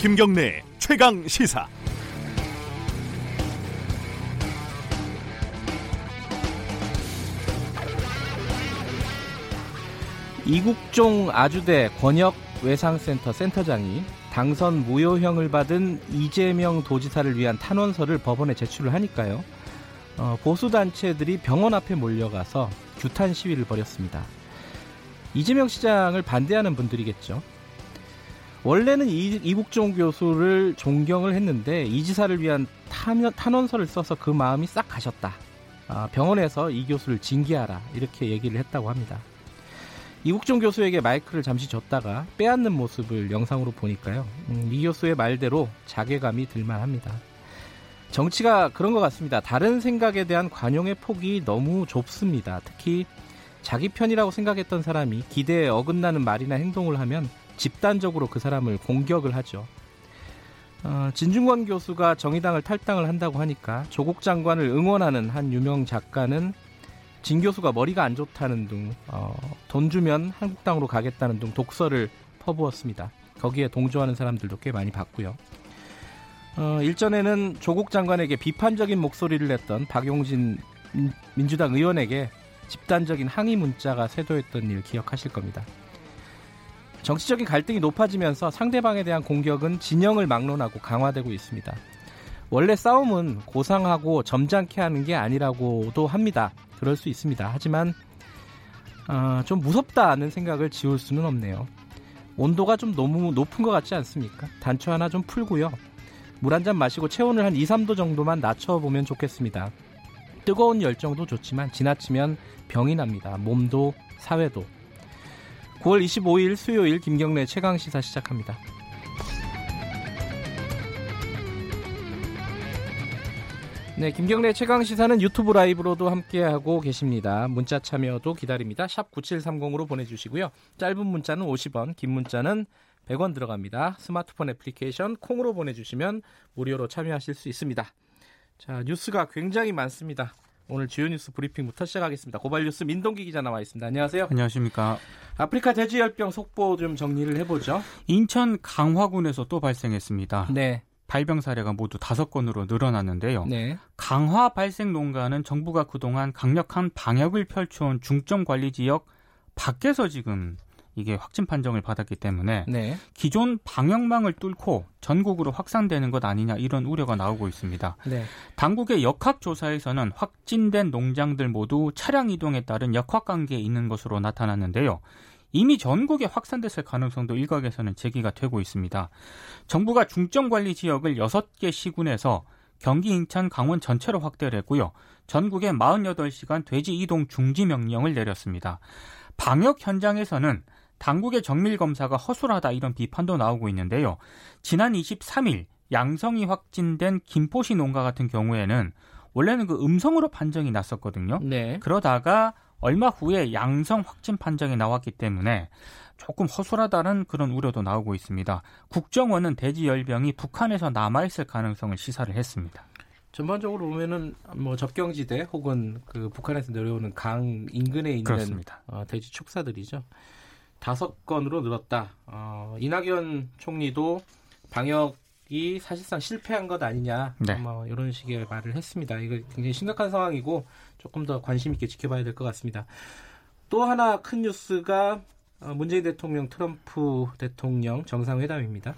김경래 최강 시사. 이국종 아주대 권역 외상센터 센터장이 당선 무효형을 받은 이재명 도지사를 위한 탄원서를 법원에 제출을 하니까요. 어, 보수 단체들이 병원 앞에 몰려가서 규탄 시위를 벌였습니다. 이재명 시장을 반대하는 분들이겠죠. 원래는 이, 국종 교수를 존경을 했는데 이 지사를 위한 탄원서를 써서 그 마음이 싹 가셨다. 아, 병원에서 이 교수를 징계하라 이렇게 얘기를 했다고 합니다. 이국종 교수에게 마이크를 잠시 줬다가 빼앗는 모습을 영상으로 보니까요. 음, 이 교수의 말대로 자괴감이 들만합니다. 정치가 그런 것 같습니다. 다른 생각에 대한 관용의 폭이 너무 좁습니다. 특히 자기 편이라고 생각했던 사람이 기대에 어긋나는 말이나 행동을 하면 집단적으로 그 사람을 공격을 하죠. 어, 진중권 교수가 정의당을 탈당을 한다고 하니까 조국 장관을 응원하는 한 유명 작가는 진 교수가 머리가 안 좋다는 등, 어, 돈 주면 한국당으로 가겠다는 등 독서를 퍼부었습니다. 거기에 동조하는 사람들도 꽤 많이 봤고요. 어, 일전에는 조국 장관에게 비판적인 목소리를 냈던 박용진 민주당 의원에게 집단적인 항의 문자가 쇄도했던 일 기억하실 겁니다. 정치적인 갈등이 높아지면서 상대방에 대한 공격은 진영을 막론하고 강화되고 있습니다. 원래 싸움은 고상하고 점잖게 하는 게 아니라고도 합니다. 그럴 수 있습니다. 하지만 어, 좀 무섭다는 생각을 지울 수는 없네요. 온도가 좀 너무 높은 것 같지 않습니까? 단추 하나 좀 풀고요. 물 한 잔 마시고 체온을 한 2, 3도 정도만 낮춰보면 좋겠습니다. 뜨거운 열정도 좋지만 지나치면 병이 납니다. 몸도 사회도. 9월 25일 수요일 김경래 최강 시사 시작합니다. 네, 김경래 최강 시사는 유튜브 라이브로도 함께하고 계십니다. 문자 참여도 기다립니다. 샵 9730으로 보내주시고요. 짧은 문자는 50원, 긴 문자는 100원 들어갑니다. 스마트폰 애플리케이션 콩으로 보내주시면 무료로 참여하실 수 있습니다. 자, 뉴스가 굉장히 많습니다. 오늘 주요 뉴스 브리핑부터 시작하겠습니다. 고발 뉴스 민동기 기자 나와 있습니다. 안녕하세요. 안녕하십니까. 아프리카 돼지열병 속보 좀 정리를 해보죠. 인천 강화군에서 또 발생했습니다. 네. 발병 사례가 모두 다섯 건으로 늘어났는데요. 네. 강화 발생 농가는 정부가 그동안 강력한 방역을 펼쳐온 중점 관리 지역 밖에서 지금 이게 확진 판정을 받았기 때문에 네. 기존 방역망을 뚫고 전국으로 확산되는 것 아니냐 이런 우려가 나오고 있습니다. 네. 당국의 역학 조사에서는 확진된 농장들 모두 차량 이동에 따른 역학 관계에 있는 것으로 나타났는데요. 이미 전국에 확산됐을 가능성도 일각에서는 제기가 되고 있습니다. 정부가 중점 관리 지역을 6개 시군에서 경기, 인천, 강원 전체로 확대를 했고요. 전국에 48시간 돼지 이동 중지 명령을 내렸습니다. 방역 현장에서는 당국의 정밀 검사가 허술하다 이런 비판도 나오고 있는데요. 지난 23일 양성이 확진된 김포시 농가 같은 경우에는 원래는 그 음성으로 판정이 났었거든요. 네. 그러다가 얼마 후에 양성 확진 판정이 나왔기 때문에 조금 허술하다는 그런 우려도 나오고 있습니다. 국정원은 돼지열병이 북한에서 남아있을 가능성을 시사를 했습니다. 전반적으로 보면은 뭐 접경지대 혹은 그 북한에서 내려오는 강 인근에 있는 어, 돼지 축사들이죠. 다섯 건으로 늘었다. 어, 이낙연 총리도 방역이 사실상 실패한 것 아니냐. 네. 뭐 이런 식의 말을 했습니다. 이거 굉장히 심각한 상황이고 조금 더 관심 있게 지켜봐야 될 것 같습니다. 또 하나 큰 뉴스가 어, 문재인 대통령, 트럼프 대통령 정상회담입니다.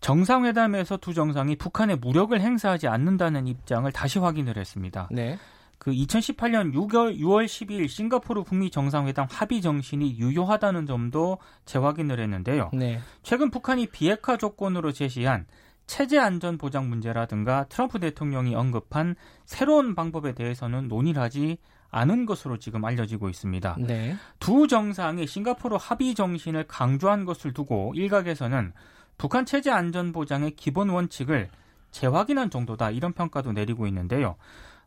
정상회담에서 두 정상이 북한에 무력을 행사하지 않는다는 입장을 다시 확인을 했습니다. 네. 그 2018년 6월 6월 12일 싱가포르 북미 정상회담 합의 정신이 유효하다는 점도 재확인을 했는데요. 네. 최근 북한이 비핵화 조건으로 제시한 체제 안전 보장 문제라든가 트럼프 대통령이 언급한 새로운 방법에 대해서는 논의를 하지 않은 것으로 지금 알려지고 있습니다. 네. 두 정상이 싱가포르 합의 정신을 강조한 것을 두고 일각에서는 북한 체제 안전 보장의 기본 원칙을 재확인한 정도다 이런 평가도 내리고 있는데요.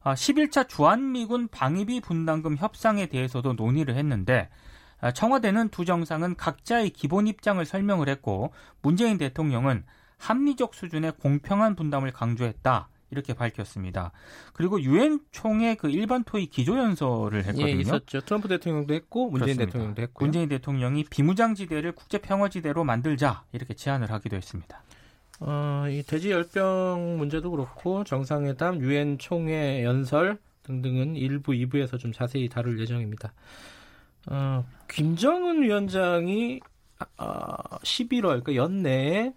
11차 아, 주한미군 방위비 분담금 협상에 대해서도 논의를 했는데 아, 청와대는 두 정상은 각자의 기본 입장을 설명을 했고 문재인 대통령은 합리적 수준의 공평한 분담을 강조했다. 이렇게 밝혔습니다. 그리고 유엔 총회 그 일반 토의 기조 연설을 했거든요. 예, 있었죠. 트럼프 대통령도 했고 문재인 그렇습니다. 대통령도 했고 문재인 대통령이 비무장지대를 국제 평화지대로 만들자 이렇게 제안을 하기도 했습니다. 어, 이 돼지 열병 문제도 그렇고 정상회담, 유엔 총회 연설 등등은 일부 2부에서 좀 자세히 다룰 예정입니다. 어, 김정은 위원장이 어, 11월 그러니까 연내에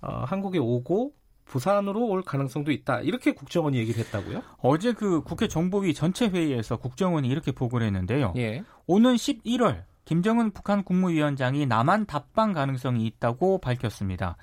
어, 한국에 오고 부산으로 올 가능성도 있다. 이렇게 국정원이 얘기를 했다고요? 어제 그 국회 정보위 전체 회의에서 국정원이 이렇게 보고를 했는데요. 예. 오는 11월 김정은 북한 국무위원장이 남한 답방 가능성이 있다고 밝혔습니다.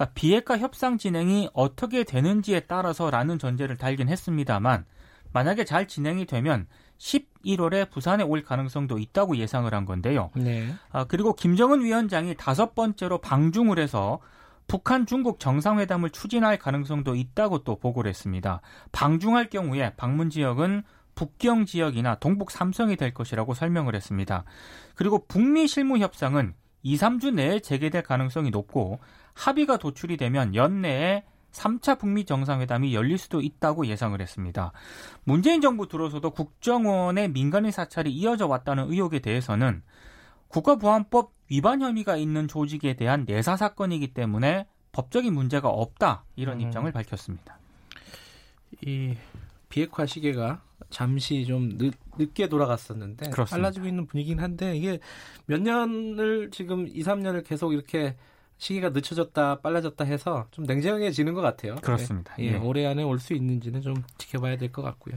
그러니까 비핵화 협상 진행이 어떻게 되는지에 따라서라는 전제를 달긴 했습니다만 만약에 잘 진행이 되면 11월에 부산에 올 가능성도 있다고 예상을 한 건데요. 네. 아, 그리고 김정은 위원장이 다섯 번째로 방중을 해서 북한 중국 정상회담을 추진할 가능성도 있다고 또 보고를 했습니다. 방중할 경우에 방문 지역은 북경 지역이나 동북 삼성이 될 것이라고 설명을 했습니다. 그리고 북미 실무 협상은 2, 3주 내에 재개될 가능성이 높고 합의가 도출이 되면 연내에 3차 북미 정상회담이 열릴 수도 있다고 예상을 했습니다. 문재인 정부 들어서도 국정원의 민간인 사찰이 이어져 왔다는 의혹에 대해서는 국가보안법 위반 혐의가 있는 조직에 대한 내사 사건이기 때문에 법적인 문제가 없다 이런 음. 입장을 밝혔습니다. 이 비핵화 시계가 잠시 좀 늦, 늦게 돌아갔었는데 그렇습니다. 빨라지고 있는 분위기긴 한데 이게 몇 년을 지금 2, 3년을 계속 이렇게 시기가 늦춰졌다 빨라졌다 해서 좀 냉정해지는 것 같아요. 그렇습니다. 예, 예. 올해 안에 올 수 있는지는 좀 지켜봐야 될 것 같고요.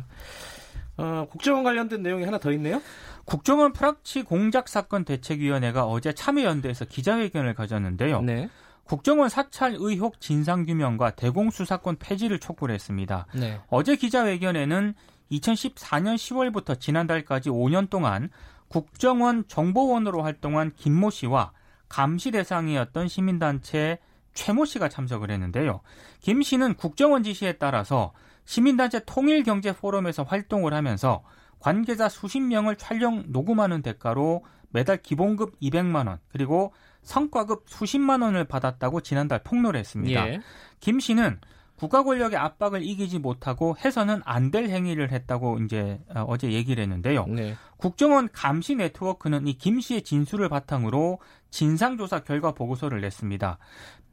어, 국정원 관련된 내용이 하나 더 있네요. 국정원 프락치 공작 사건 대책위원회가 어제 참여연대에서 기자회견을 가졌는데요. 네. 국정원 사찰 의혹 진상규명과 대공수사권 폐지를 촉구를 했습니다. 네. 어제 기자회견에는 2014년 10월부터 지난달까지 5년 동안 국정원 정보원으로 활동한 김모 씨와 감시 대상이었던 시민단체 최모 씨가 참석을 했는데요. 김 씨는 국정원 지시에 따라서 시민단체 통일경제포럼에서 활동을 하면서 관계자 수십 명을 촬영 녹음하는 대가로 매달 기본급 200만 원 그리고 성과급 수십만 원을 받았다고 지난달 폭로를 했습니다. 예. 김 씨는 국가 권력의 압박을 이기지 못하고 해서는 안 될 행위를 했다고 이제 어, 어제 얘기를 했는데요. 네. 국정원 감시 네트워크는 이 김 씨의 진술을 바탕으로 진상조사 결과 보고서를 냈습니다.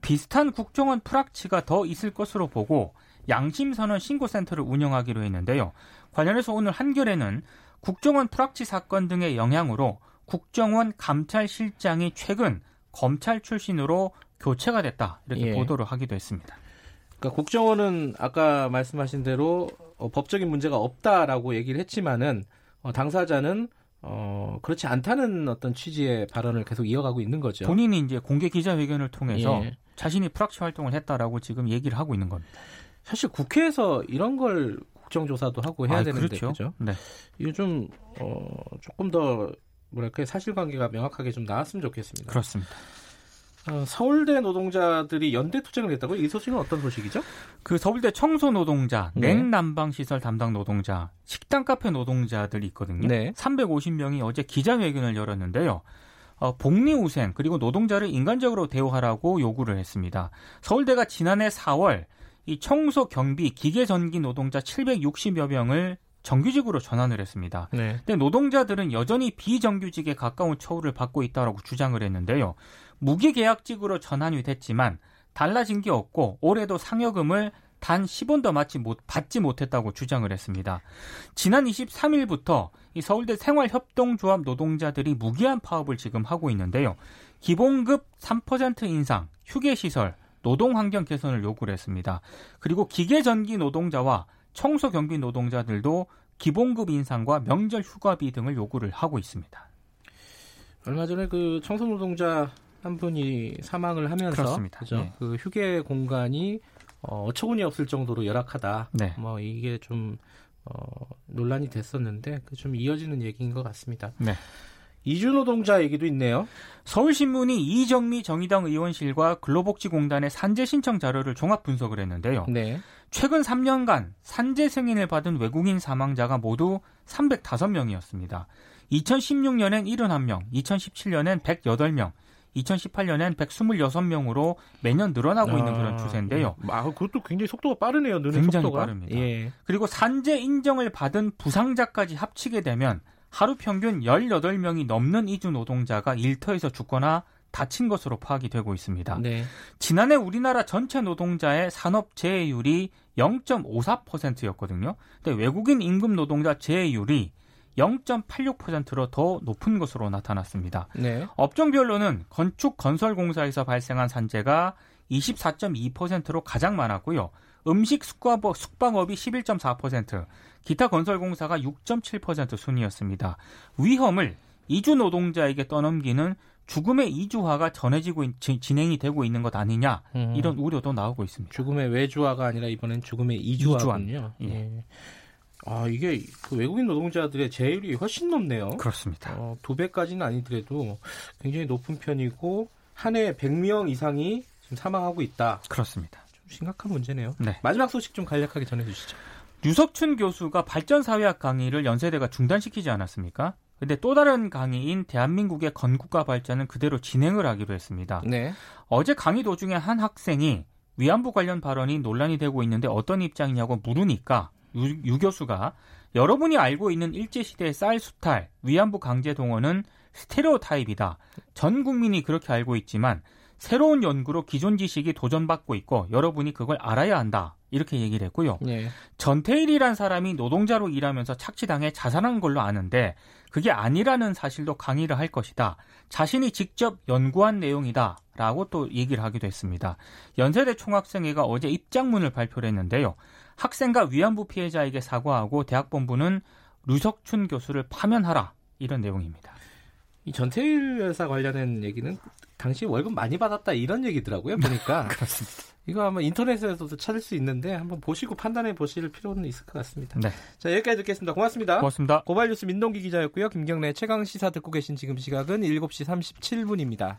비슷한 국정원 프락치가 더 있을 것으로 보고 양심선언 신고센터를 운영하기로 했는데요. 관련해서 오늘 한겨레는 국정원 프락치 사건 등의 영향으로 국정원 감찰실장이 최근 검찰 출신으로 교체가 됐다 이렇게 예. 보도를 하기도 했습니다. 그러니까 국정원은 아까 말씀하신 대로 어, 법적인 문제가 없다라고 얘기를 했지만은 어, 당사자는 어, 그렇지 않다는 어떤 취지의 발언을 계속 이어가고 있는 거죠. 본인이 이제 공개 기자회견을 통해서 예. 자신이 프락치 활동을 했다라고 지금 얘기를 하고 있는 겁니다. 사실 국회에서 이런 걸 국정조사도 하고 해야 아, 되는데 그렇죠. 그죠? 네. 좀 어, 조금 더 뭐랄까 사실관계가 명확하게 좀 나왔으면 좋겠습니다. 그렇습니다. 어, 서울대 노동자들이 연대 투쟁을 했다고요? 이 소식은 어떤 소식이죠? 그 서울대 청소 노동자, 네. 냉난방 시설 담당 노동자, 식당 카페 노동자들이 있거든요. 네. 350명이 어제 기자회견을 열었는데요. 어, 복리후생 그리고 노동자를 인간적으로 대우하라고 요구를 했습니다. 서울대가 지난해 4월 이 청소 경비 기계 전기 노동자 760여 명을 정규직으로 전환을 했습니다. 네. 근데 노동자들은 여전히 비정규직에 가까운 처우를 받고 있다라고 주장을 했는데요. 무기계약직으로 전환이 됐지만 달라진 게 없고 올해도 상여금을 단 10원도 받지, 못, 받지 못했다고 주장을 했습니다. 지난 23일부터 이 서울대 생활협동조합 노동자들이 무기한 파업을 지금 하고 있는데요. 기본급 3% 인상, 휴게시설, 노동환경 개선을 요구를 했습니다. 그리고 기계전기 노동자와 청소경비 노동자들도 기본급 인상과 명절 휴가비 등을 요구를 하고 있습니다. 얼마 전에 그 청소 노동자 한 분이 사망을 하면서 그렇습니다. 그죠? 네. 그 휴게 공간이 어, 어처구니 없을 정도로 열악하다. 네. 뭐 이게 좀 어, 논란이 됐었는데 그 좀 이어지는 얘기인 것 같습니다. 네. 이주 노동자 얘기도 있네요. 서울신문이 이정미 정의당 의원실과 근로복지공단의 산재 신청 자료를 종합 분석을 했는데요. 네. 최근 3년간 산재 승인을 받은 외국인 사망자가 모두 305명이었습니다. 2016년엔 71명, 2017년엔 108명, 2018년엔 126명으로 매년 늘어나고 있는 그런 추세인데요. 아, 그것도 굉장히 속도가 빠르네요. 느는 굉장히 속도가. 빠릅니다. 예. 그리고 산재 인정을 받은 부상자까지 합치게 되면 하루 평균 18명이 넘는 이주 노동자가 일터에서 죽거나 다친 것으로 파악이 되고 있습니다. 네. 지난해 우리나라 전체 노동자의 산업 재해율이 0.54%였거든요. 근데 외국인 임금 노동자 재해율이 0.86%로 더 높은 것으로 나타났습니다. 네. 업종별로는 건축 건설 공사에서 발생한 산재가 24.2%로 가장 많았고요. 음식 숙박업, 숙박업이 11.4%, 기타 건설공사가 6.7% 순이었습니다. 위험을 이주 노동자에게 떠넘기는 죽음의 이주화가 전해지고 있, 진행이 되고 있는 것 아니냐 음. 이런 우려도 나오고 있습니다. 죽음의 외주화가 아니라 이번엔 죽음의 이주화군요. 이주화. 예. 아 이게 그 외국인 노동자들의 재율이 훨씬 높네요. 그렇습니다. 어, 두 배까지는 아니더라도 굉장히 높은 편이고 한 해 100명 이상이 지금 사망하고 있다. 그렇습니다. 좀 심각한 문제네요. 네. 마지막 소식 좀 간략하게 전해주시죠. 유석춘 교수가 발전사회학 강의를 연세대가 중단시키지 않았습니까? 근데 또 다른 강의인 대한민국의 건국과 발전은 그대로 진행을 하기로 했습니다. 네. 어제 강의 도중에 한 학생이 위안부 관련 발언이 논란이 되고 있는데 어떤 입장이냐고 물으니까 유, 유 교수가 여러분이 알고 있는 일제시대의 쌀 수탈, 위안부 강제 동원은 스테레오 타입이다. 전 국민이 그렇게 알고 있지만 새로운 연구로 기존 지식이 도전받고 있고 여러분이 그걸 알아야 한다. 이렇게 얘기를 했고요. 네. 전태일이란 사람이 노동자로 일하면서 착취당해 자살한 걸로 아는데 그게 아니라는 사실도 강의를 할 것이다. 자신이 직접 연구한 내용이다. 라고 또 얘기를 하기도 했습니다. 연세대 총학생회가 어제 입장문을 발표를 했는데요. 학생과 위안부 피해자에게 사과하고 대학 본부는 류석춘 교수를 파면하라. 이런 내용입니다. 이 전태일 여사 관련된 얘기는 당시 월급 많이 받았다 이런 얘기더라고요. 보니까 그렇습니다. 이거 아마 인터넷에서도 찾을 수 있는데 한번 보시고 판단해 보실 필요는 있을 것 같습니다. 네. 자 여기까지 듣겠습니다. 고맙습니다. 고맙습니다. 고발뉴스 민동기 기자였고요. 김경래 최강 시사 듣고 계신 지금 시각은 7시 37분입니다.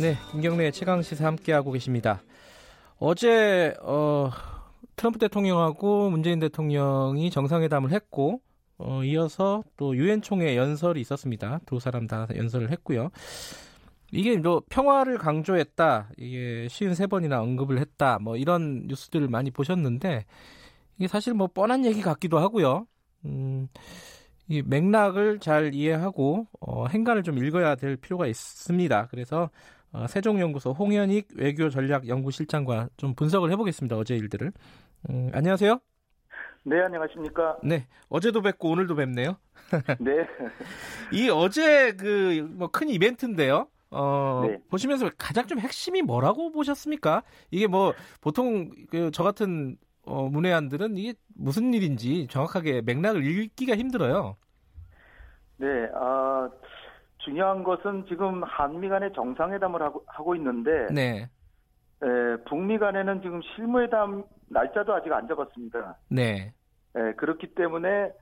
네, 김경래의 최강 시사 함께 하고 계십니다. 어제 어, 트럼프 대통령하고 문재인 대통령이 정상회담을 했고 어, 이어서 또 유엔 총회 연설이 있었습니다. 두 사람 다 연설을 했고요. 이게 뭐 평화를 강조했다. 이게 53번이나 언급을 했다. 뭐 이런 뉴스들을 많이 보셨는데 이게 사실 뭐 뻔한 얘기 같기도 하고요. 음, 이 맥락을 잘 이해하고 어, 행간을 좀 읽어야 될 필요가 있습니다. 그래서 어, 세종연구소 홍현익 외교전략연구실장과 좀 분석을 해보겠습니다. 어제 일들을. 음, 안녕하세요. 네, 안녕하십니까. 네, 어제도 뵙고 오늘도 뵙네요. 네. 이 어제 그 뭐 큰 이벤트인데요. 어, 네. 보시면서 가장 좀 핵심이 뭐라고 보셨습니까? 이게 뭐 보통 그 저 같은 어, 문외한들은 이게 무슨 일인지 정확하게 맥락을 읽기가 힘들어요. 네, 아, 중요한 것은 지금 한미 간의 정상회담을 하고, 하고 있는데, 네, 에, 북미 간에는 지금 실무회담 날짜도 아직 안 잡았습니다. 네, 에, 그렇기 때문에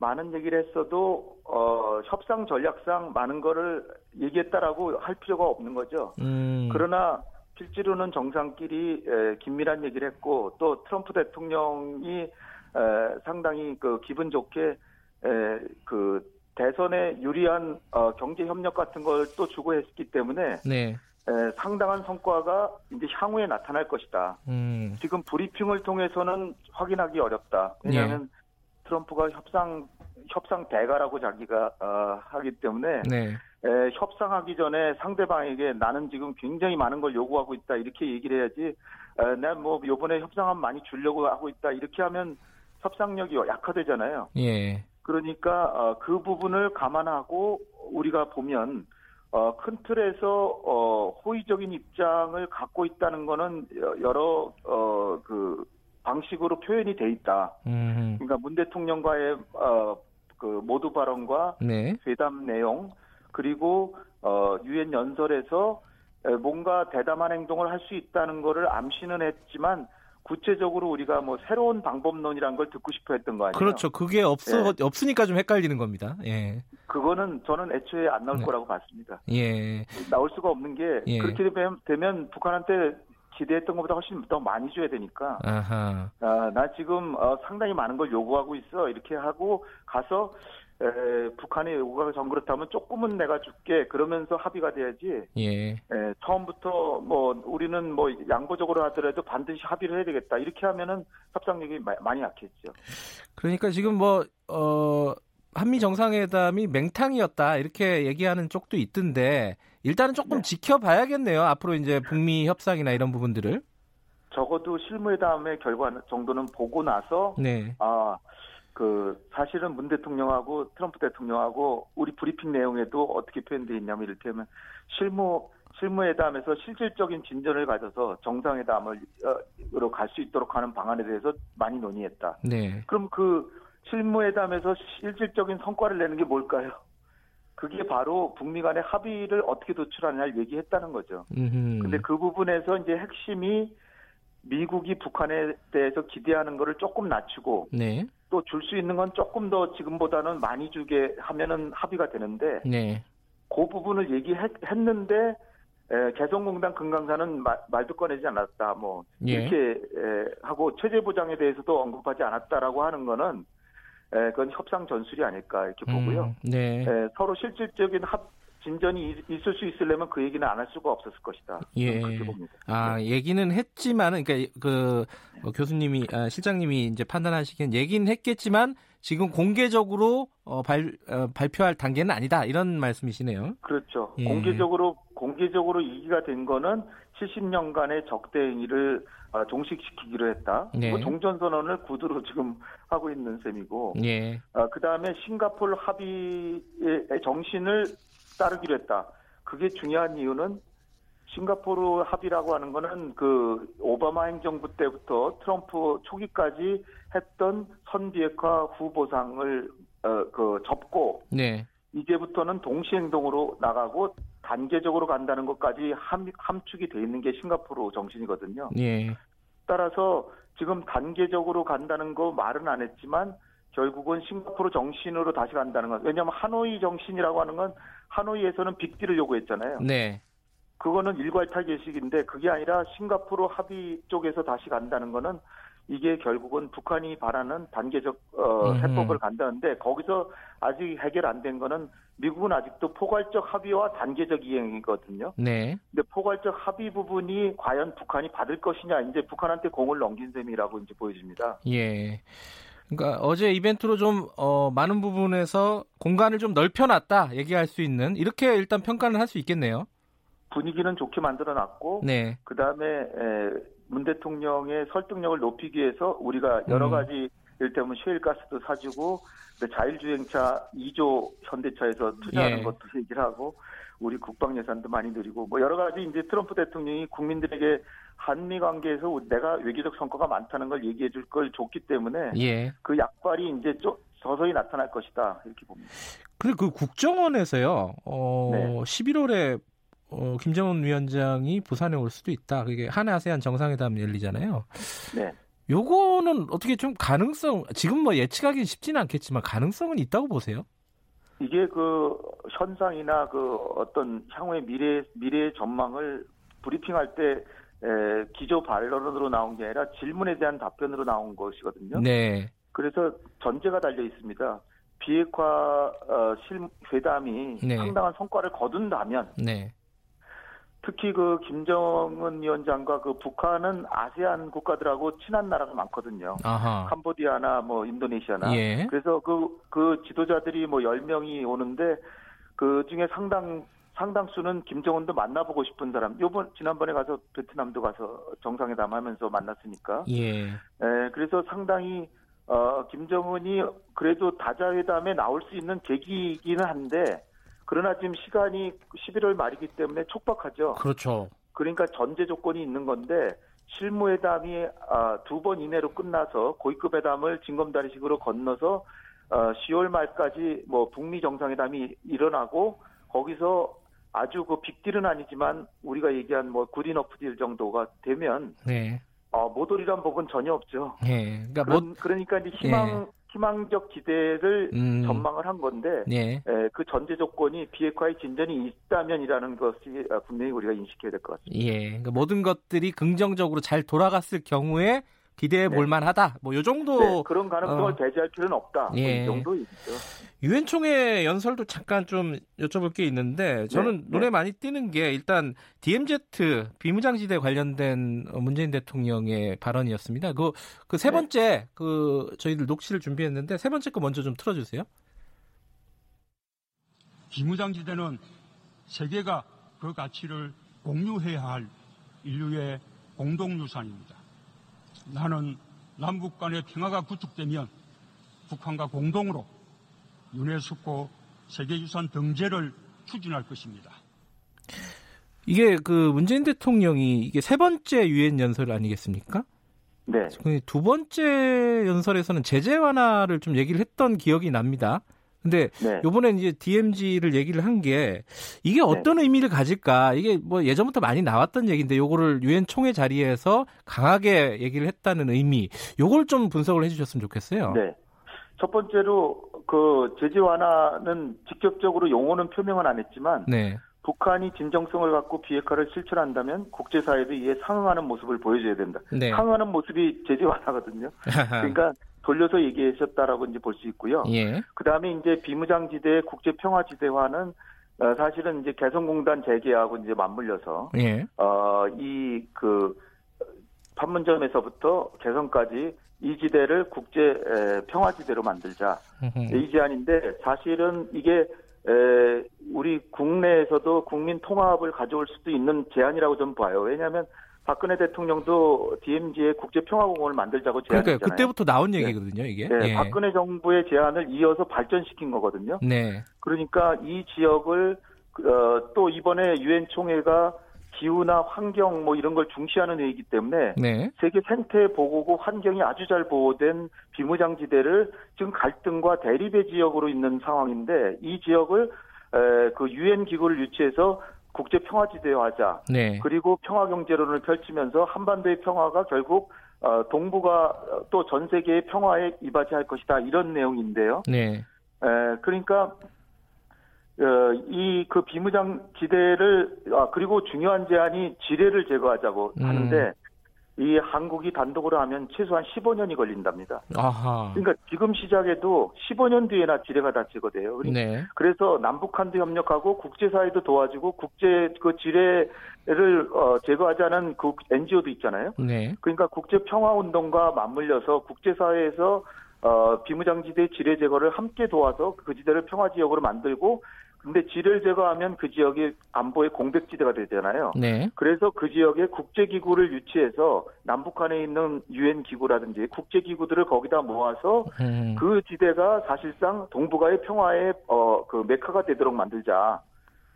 많은 얘기를 했어도, 어, 협상 전략상 많은 거를 얘기했다라고 할 필요가 없는 거죠. 음, 그러나 실제로는 정상끼리 에, 긴밀한 얘기를 했고 또 트럼프 대통령이 에, 상당히 그 기분 좋게 에, 그 대선에 유리한 어, 경제 협력 같은 걸 또 주고 했기 때문에 네, 에, 상당한 성과가 이제 향후에 나타날 것이다. 음, 지금 브리핑을 통해서는 확인하기 어렵다. 왜냐하면 트럼프가 협상 협상 대가라고 자기가 어, 하기 때문에 네, 에, 협상하기 전에 상대방에게 나는 지금 굉장히 많은 걸 요구하고 있다. 이렇게 얘기를 해야지 난뭐 요번에 협상하면 많이 주려고 하고 있다. 이렇게 하면 협상력이 약화되잖아요. 예, 그러니까 어, 그 부분을 감안하고 우리가 보면 어, 큰 틀에서 어, 호의적인 입장을 갖고 있다는 거는 여러 어, 그 방식으로 표현이 돼 있다. 음, 그러니까 문 대통령과의 어, 그 모두 발언과 네. 회담 내용 그리고 어, 유엔 연설에서 에, 뭔가 대담한 행동을 할 수 있다는 거를 암시는 했지만 구체적으로 우리가 뭐 새로운 방법론이란 걸 듣고 싶어 했던 거 아니에요? 그렇죠. 그게 없, 예. 없으니까 좀 헷갈리는 겁니다. 예. 그거는 저는 애초에 안 나올 네. 거라고 봤습니다. 예. 나올 수가 없는 게 예. 그렇게 되면, 되면 북한한테 기대했던 것보다 훨씬 더 많이 줘야 되니까 아하. 아, 나 지금 어, 상당히 많은 걸 요구하고 있어 이렇게 하고 가서 에, 북한의 요구가 전 그렇다면 조금은 내가 줄게 그러면서 합의가 돼야지 예. 에, 처음부터 뭐 우리는 뭐 양보적으로 하더라도 반드시 합의를 해야 되겠다 이렇게 하면은 협상력이 마- 많이 약했죠. 그러니까 지금 뭐, 어, 한미 정상회담이 맹탕이었다, 이렇게 얘기하는 쪽도 있던데, 일단은 조금 네. 지켜봐야겠네요. 앞으로 이제 북미 협상이나 이런 부분들을. 적어도 실무회담의 결과 정도는 보고 나서 네. 아, 그 사실은 문 대통령하고 트럼프 대통령하고 우리 브리핑 내용에도 어떻게 표현되어 있냐면 이를테면 실무 실무회담에서 실질적인 진전을 가져서 정상회담을로 갈 수 있도록 하는 방안에 대해서 많이 논의했다. 네. 그럼 그 실무회담에서 실질적인 성과를 내는 게 뭘까요? 그게 바로 북미 간의 합의를 어떻게 도출하느냐를 얘기했다는 거죠. 음. 근데 그 부분에서 이제 핵심이 미국이 북한에 대해서 기대하는 거를 조금 낮추고 네. 또 줄 수 있는 건 조금 더 지금보다는 많이 주게 하면은 합의가 되는데 네. 그 부분을 얘기했는데 에, 개성공단 금강산은 마- 말도 꺼내지 않았다. 뭐 예. 이렇게 에, 하고 체제 보장에 대해서도 언급하지 않았다라고 하는 거는 에, 그건 협상 전술이 아닐까 이렇게 보고요. 음, 네. 에, 서로 실질적인 합 진전이 있- 있을 수 있으려면 그 얘기는 안 할 수가 없었을 것이다. 예. 그렇게 봅니다. 아, 얘기는 했지만은, 그러니까 그 어, 교수님이, 아, 실장님이 이제 판단하시기엔 얘기는 했겠지만 지금 공개적으로 어, 발, 어, 발표할 단계는 아니다. 이런 말씀이시네요. 그렇죠. 예. 공개적으로 공개적으로 이기가 된 거는 70년간의 적대 행위를 아, 종식시키기로 했다. 네. 뭐 종전 선언을 구두로 지금 하고 있는 셈이고, 예. 그 다음에 싱가포르 합의의 정신을 따르기로 했다. 그게 중요한 이유는 싱가포르 합의라고 하는 거는 그 오바마 행정부 때부터 트럼프 초기까지 했던 선비핵화 후보상을 어, 그 접고 네. 이제부터는 동시 행동으로 나가고 단계적으로 간다는 것까지 함, 함축이 돼 있는 게 싱가포르 정신이거든요. 예. 따라서 지금 단계적으로 간다는 거 말은 안 했지만 결국은 싱가포르 정신으로 다시 간다는 것. 왜냐하면 하노이 정신이라고 하는 건 하노이에서는 빅딜을 요구했잖아요. 네. 그거는 일괄타결식인데 그게 아니라 싱가포르 합의 쪽에서 다시 간다는 거는 이게 결국은 북한이 바라는 단계적 어. 해법을 간다는데 거기서 아직 해결 안 된 거는 미국은 아직도 포괄적 합의와 단계적 이행이거든요. 네. 근데 포괄적 합의 부분이 과연 북한이 받을 것이냐 이제 북한한테 공을 넘긴 셈이라고 이제 보여집니다. 예. 그러니까 어제 이벤트로 좀 어, 많은 부분에서 공간을 좀 넓혀놨다 얘기할 수 있는 이렇게 일단 평가는 할수 있겠네요. 분위기는 좋게 만들어놨고 네. 그 다음에 문 대통령의 설득력을 높이기 위해서 우리가 여러 음. 가지 일테면 셰일가스도 사주고 근데 자율주행차 2조 현대차에서 투자하는 예. 것도 얘기를 하고 우리 국방 예산도 많이 늘리고 뭐 여러 가지 이제 트럼프 대통령이 국민들에게 한미 관계에서 내가 외교적 성과가 많다는 걸 얘기해 줄 걸 줬기 때문에 예. 그 약발이 이제 좀 서서히 나타날 것이다 이렇게 봅니다. 그리고 그 국정원에서요. 어, 네. 11월에 어, 김정은 위원장이 부산에 올 수도 있다. 그게 한아세안 정상회담 열리잖아요. 네. 요거는 어떻게 좀 가능성 지금 뭐 예측하기는 쉽지는 않겠지만 가능성은 있다고 보세요? 이게 그 현상이나 그 어떤 향후의 미래 미래의 전망을 브리핑할 때 에, 기조 발언으로 나온 게 아니라 질문에 대한 답변으로 나온 것이거든요. 네. 그래서 전제가 달려 있습니다. 비핵화 어, 실 회담이 네. 상당한 성과를 거둔다면 네. 특히 그 김정은 위원장과 그 북한은 아세안 국가들하고 친한 나라가 많거든요. 아하. 캄보디아나 뭐 인도네시아나 예. 그래서 그, 그 지도자들이 뭐 10명이 오는데 그 중에 상당, 상당수는 김정은도 만나보고 싶은 사람. 요번, 지난번에 가서 베트남도 가서 정상회담 하면서 만났으니까. 예. 에, 그래서 상당히, 어, 김정은이 그래도 다자회담에 나올 수 있는 계기이기는 한데, 그러나 지금 시간이 11월 말이기 때문에 촉박하죠. 그렇죠. 그러니까 전제 조건이 있는 건데, 실무회담이 아, 두 번 이내로 끝나서 고위급 회담을 징검다리식으로 건너서 어, 10월 말까지 뭐 북미 정상회담이 일어나고 거기서 아주 그 빅딜은 아니지만 우리가 얘기한 뭐 good enough deal 정도가 되면 네. 어, 못 오리란 법은 전혀 없죠. 예. 그러니까 그런, 뭐 그러니까 이제 희망 희망적 기대를 음. 전망을 한 건데 예. 에, 그 전제 조건이 비핵화의 진전이 있다면이라는 것이 아, 분명히 우리가 인식해야 될 것 같습니다. 예. 그러니까 모든 것들이 긍정적으로 잘 돌아갔을 경우에 기대해 볼 네. 만하다. 뭐 요 정도 네, 그런 가능성을 어. 배제할 필요는 없다. 뭐 예. 이 정도이죠. 유엔 총회 연설도 잠깐 좀 여쭤볼 게 있는데 저는 네, 눈에 네. 많이 띄는 게 일단 DMZ 비무장지대 관련된 어, 문재인 대통령의 발언이었습니다. 그 그세 네. 번째 그 저희들 녹취를 준비했는데 세 번째 거 먼저 좀 틀어주세요. 비무장지대는 세계가 그 가치를 공유해야 할 인류의 공동유산입니다. 나는 남북 간의 평화가 구축되면 북한과 공동으로 유네스코 세계유산 등재를 추진할 것입니다. 이게 그 문재인 대통령이 이게 세 번째 유엔 연설 아니겠습니까? 네. 그두 번째 연설에서는 제재 완화를 좀 얘기를 했던 기억이 납니다. 근데 네. 요번엔 이제 DMZ를 얘기를 한 게 이게 어떤 의미를 가질까? 이게 뭐 예전부터 많이 나왔던 얘기인데 요거를 유엔 총회 자리에서 강하게 얘기를 했다는 의미, 요걸 좀 분석을 해 주셨으면 좋겠어요. 네. 첫 번째로 그 제재 완화는 직접적으로 용어는 표명은 안 했지만 네. 북한이 진정성을 갖고 비핵화를 실천한다면 국제사회도 이에 상응하는 모습을 보여줘야 된다. 네. 상응하는 모습이 제재 완화거든요. 그러니까 돌려서 얘기하셨다라고 이제 볼 수 있고요. 예. 그 다음에 이제 비무장지대 국제평화지대화는 어, 사실은 이제 개성공단 재개하고 이제 맞물려서 예. 어, 이 그 판문점에서부터 개성까지 이 지대를 국제 에, 평화 지대로 만들자 이 제안인데 사실은 이게 에, 우리 국내에서도 국민 통합을 가져올 수도 있는 제안이라고 좀 봐요. 왜냐하면 박근혜 대통령도 DMZ의 국제평화공원을 만들자고 제안했잖아요. 그러니까 그때부터 나온 얘기거든요, 이게. 네, 예. 박근혜 정부의 제안을 이어서 발전시킨 거거든요. 네. 그러니까 이 지역을 어, 또 이번에 유엔 총회가 기후나 환경 뭐 이런 걸 중시하는 회의이기 때문에 네. 세계 생태 보호구 환경이 아주 잘 보호된 비무장지대를 지금 갈등과 대립의 지역으로 있는 상황인데 이 지역을 에, 그 유엔 기구를 유치해서 국제 평화 지대화 하자. 네. 그리고 평화 경제론을 펼치면서 한반도의 평화가 결국 어, 동북아 또 전 세계의 평화에 이바지할 것이다 이런 내용인데요. 네. 에, 그러니까 어, 이그 비무장 지대를 아, 그리고 중요한 제안이 지뢰를 제거하자고 음. 하는데 이 한국이 단독으로 하면 최소한 15년이 걸린답니다. 아하. 그러니까 지금 시작해도 15년 뒤에나 지뢰가 다 제거돼요. 그러니까 네. 그래서 남북한도 협력하고 국제사회도 도와주고 국제 그 지뢰를 어, 제거하자는 그 NGO도 있잖아요. 네. 그러니까 국제 평화 운동과 맞물려서 국제사회에서 어, 비무장지대 지뢰 제거를 함께 도와서 그 지대를 평화 지역으로 만들고 근데 지뢰를 제거하면 그 지역이 안보의 공백지대가 되잖아요. 네. 그래서 그 지역에 국제기구를 유치해서 남북한에 있는 유엔 기구라든지 국제기구들을 거기다 모아서 음. 그 지대가 사실상 동북아의 평화의 어, 그 메카가 되도록 만들자.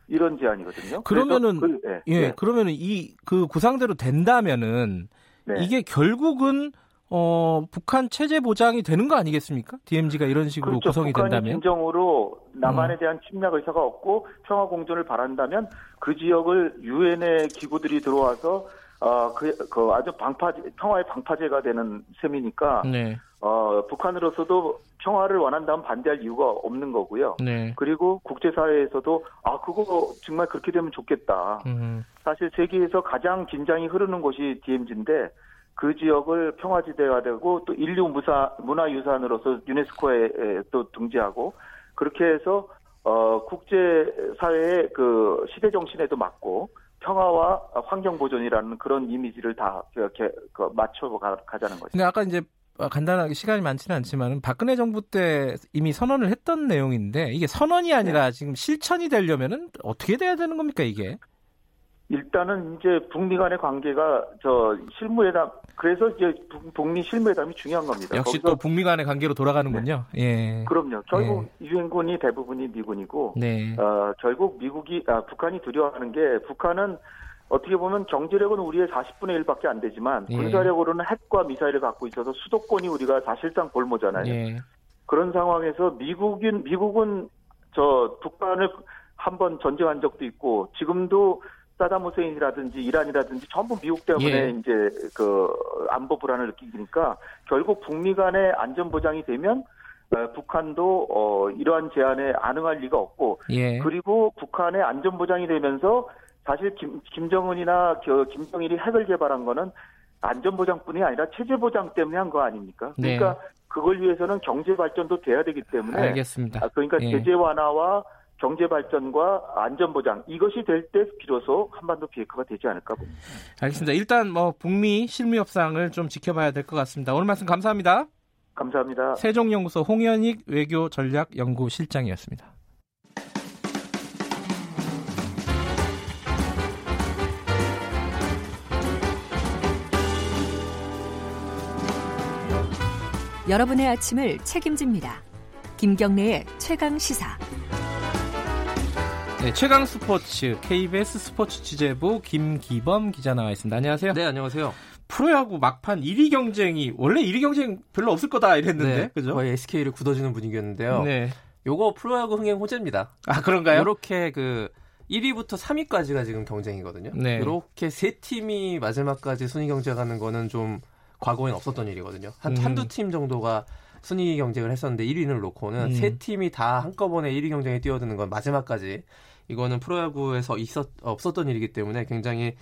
이런 제안이거든요. 그러면은 그, 예, 예, 예, 그러면은 이 그 구상대로 된다면은 네. 이게 결국은 어 북한 체제 보장이 되는 거 아니겠습니까? DMZ가 이런 식으로 그렇죠. 구성이 북한이 된다면. 진정으로 남한에 음. 대한 침략 의사가 없고 평화 공존을 바란다면 그 지역을 유엔의 기구들이 들어와서 어 그 그 아주 방파 평화의 방파제가 되는 셈이니까 네. 어 북한으로서도 평화를 원한다면 반대할 이유가 없는 거고요. 네. 그리고 국제사회에서도 아 그거 정말 그렇게 되면 좋겠다. 음. 사실 세계에서 가장 긴장이 흐르는 곳이 DMZ인데 그 지역을 평화지대가 되고 또 인류 무사 문화유산으로서 유네스코에 에, 또 등재하고 그렇게 해서 어 국제사회의 그 시대 정신에도 맞고 평화와 환경 보존이라는 그런 이미지를 다 이렇게 그 맞춰 가, 가자는 거죠. 근데 아까 이제 어, 간단하게 시간이 많지는 않지만 박근혜 정부 때 이미 선언을 했던 내용인데 이게 선언이 아니라 지금 실천이 되려면은 어떻게 돼야 되는 겁니까 이게? 일단은 이제 북미 간의 관계가 저 실무회담 그래서 이제 북- 북미 실무회담이 중요한 겁니다. 역시 또 북미 간의 관계로 돌아가는군요. 예. 그럼요. 결국 유엔군이 대부분이 미군이고 네. 어, 결국 미국이 아, 북한이 두려워하는 게 북한은 어떻게 보면 경제력은 우리의 40분의 1밖에 안 되지만 예. 군사력으로는 핵과 미사일을 갖고 있어서 수도권이 우리가 사실상 볼모잖아요. 예. 그런 상황에서 미국인 미국은 저 북한을 한 번 전쟁한 적도 있고 지금도 사담 후세인이라든지 이란이라든지 전부 미국 때문에 예. 이제 그 안보 불안을 느끼니까 결국 북미 간의 안전 보장이 되면 어, 북한도 어, 이러한 제안에 안응할 리가 없고 예. 그리고 북한의 안전 보장이 되면서 사실 김, 김정은이나 겨- 김정일이 핵을 개발한 거는 안전 보장뿐이 아니라 체제 보장 때문에 한 거 아닙니까? 네. 그러니까 그걸 위해서는 경제 발전도 돼야 되기 때문에 알겠습니다. 아, 그러니까 예. 제재 완화와 경제 발전과 안전 보장 이것이 될 때 비로소 한반도 비핵화가 되지 않을까 봅니다. 알겠습니다. 일단 뭐 북미 실무 협상을 좀 지켜봐야 될 것 같습니다. 오늘 말씀 감사합니다. 감사합니다. 세종연구소 홍현익 외교 전략 연구실장이었습니다. 여러분의 아침을 책임집니다. 김경래의 최강 시사. 네, 최강 스포츠 KBS 스포츠 취재부 김기범 기자 나와 있습니다. 안녕하세요. 네, 안녕하세요. 프로야구 막판 1위 경쟁이 원래 1위 경쟁 별로 없을 거다 이랬는데 네, 그죠? 거의 SK를 굳어주는 분위기였는데요. 네. 요거 프로야구 흥행 호재입니다. 아 그런가요? 이렇게 그 1위부터 3위까지가 지금 경쟁이거든요. 네. 이렇게 세 팀이 마지막까지 순위 경쟁하는 거는 좀 과거엔 없었던 일이거든요. 한 음. 한두 팀 정도가 순위 경쟁을 했었는데 1위를 놓고는 음. 세 팀이 다 한꺼번에 1위 경쟁에 뛰어드는 건 마지막까지 이거는 프로야구에서 있었 없었던 일이기 때문에 굉장히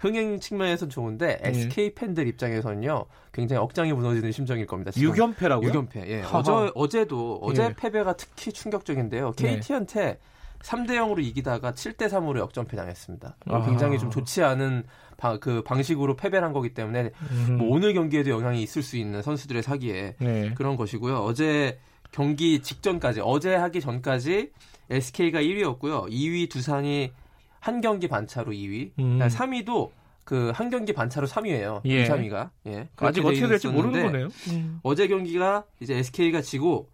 흥행 측면에서는 좋은데 네. SK 팬들 입장에서는요 굉장히 억장이 무너지는 심정일 겁니다. 지금. 6연패라고요? 6연패. 예. 하하. 어제 어제도 어제 예. 패배가 특히 충격적인데요. 네. KT한테 3대 0으로 이기다가 7대 3으로 역전패 당했습니다. 아하. 굉장히 좀 좋지 않은 바- 그 방식으로 패배를 한 거기 때문에 음. 뭐 오늘 경기에도 영향이 있을 수 있는 선수들의 사기에 네. 그런 것이고요. 어제 경기 직전까지 어제 하기 전까지 SK가 1위였고요. 2위 두산이 한 경기 반차로 2위. 음. 3위도 그 한 경기 반차로 3위예요. 예. 2, 3위가. 예. 아직 어떻게 돼 될지 모르는 거네요. 음. 어제 경기가 이제 SK가 지고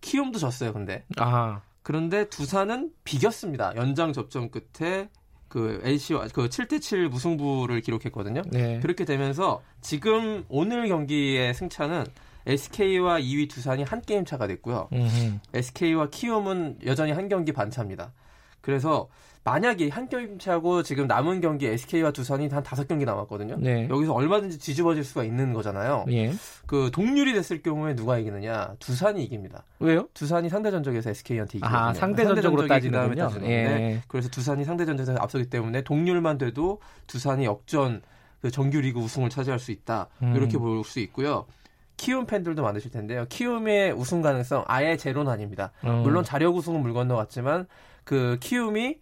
키움도 졌어요. 근데 아, 그런데 두산은 비겼습니다. 연장 접전 끝에 그 NC와 그 7대7 무승부를 기록했거든요. 네. 그렇게 되면서 지금 오늘 경기의 승차는 SK와 2위 두산이 한 게임 차가 됐고요. 음흠. SK와 키움은 여전히 한 경기 반 차입니다. 그래서 만약에 한 게임 차고 지금 남은 경기 SK와 두산이 한 다섯 경기 남았거든요. 네. 여기서 얼마든지 뒤집어질 수가 있는 거잖아요. 예. 그 동률이 됐을 경우에 누가 이기느냐? 두산이 이깁니다. 왜요? 두산이 상대 전적에서 SK한테 이기거든요. 아, 상대 전적으로 상대 다음에 따지는군요. 예. 그래서 두산이 상대 전적에서 앞서기 때문에 동률만 돼도 두산이 역전 그 정규 리그 우승을 차지할 수 있다. 음. 이렇게 볼 수 있고요. 키움 팬들도 많으실 텐데요. 키움의 우승 가능성 아예 제로는 아닙니다. 어. 물론 자력 우승은 물 건너갔지만 그 키움이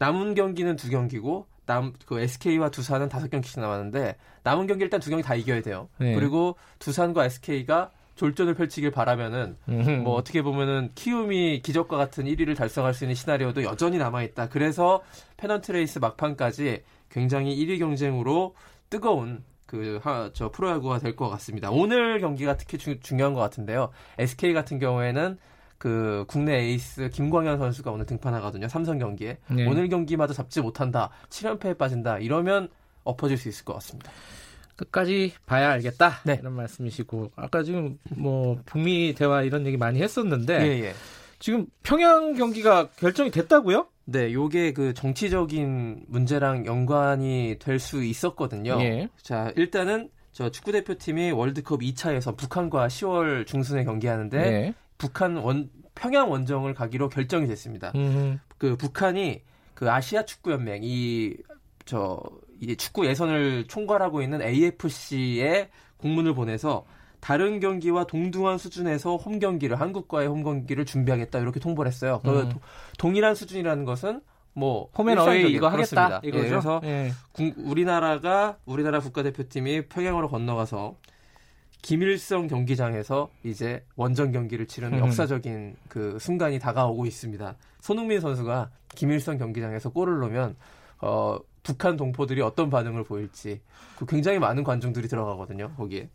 남은 경기는 두 경기고 남 그 SK와 두산은 다섯 경기씩 남았는데 남은 경기 일단 두 경기 다 이겨야 돼요. 네. 그리고 두산과 SK가 졸전을 펼치길 바라면은 음흠. 뭐 어떻게 보면은 키움이 기적과 같은 1위를 달성할 수 있는 시나리오도 여전히 남아 있다. 그래서 페넌트 레이스 막판까지 굉장히 1위 경쟁으로 뜨거운 그저 프로야구가 될 것 같습니다. 오늘 경기가 특히 주- 중요한 것 같은데요. SK 같은 경우에는 그 국내 에이스 김광현 선수가 오늘 등판하거든요. 삼성 경기에 네. 오늘 경기마저 잡지 못한다. 7연패에 빠진다. 이러면 엎어질 수 있을 것 같습니다. 끝까지 봐야 알겠다. 네. 이런 말씀이시고 아까 지금 뭐 북미 대화 이런 얘기 많이 했었는데 예, 예. 지금 평양 경기가 결정이 됐다고요? 네, 요게 그 정치적인 문제랑 연관이 될 수 있었거든요. 예. 자, 일단은 저 축구 대표팀이 월드컵 2차에서 북한과 10월 중순에 경기하는데 네. 북한 원 평양 원정을 가기로 결정이 됐습니다. 음. 그 북한이 그 아시아 축구 연맹 이저 이 축구 예선을 총괄하고 있는 AFC에 공문을 보내서 다른 경기와 동등한 수준에서 홈 경기를 한국과의 홈 경기를 준비하겠다 이렇게 통보를 했어요. 그 음. 도- 동일한 수준이라는 것은 뭐 홈앤 어웨이 일상적인- 이거 하겠다 그렇습니다. 이거죠. 예, 그래서 예. 국- 우리나라가 우리나라 국가대표팀이 평양으로 건너가서 김일성 경기장에서 이제 원정 경기를 치르는 음. 역사적인 그 순간이 다가오고 있습니다. 손흥민 선수가 김일성 경기장에서 골을 넣으면 어, 북한 동포들이 어떤 반응을 보일지 그 굉장히 많은 관중들이 들어가거든요 거기에.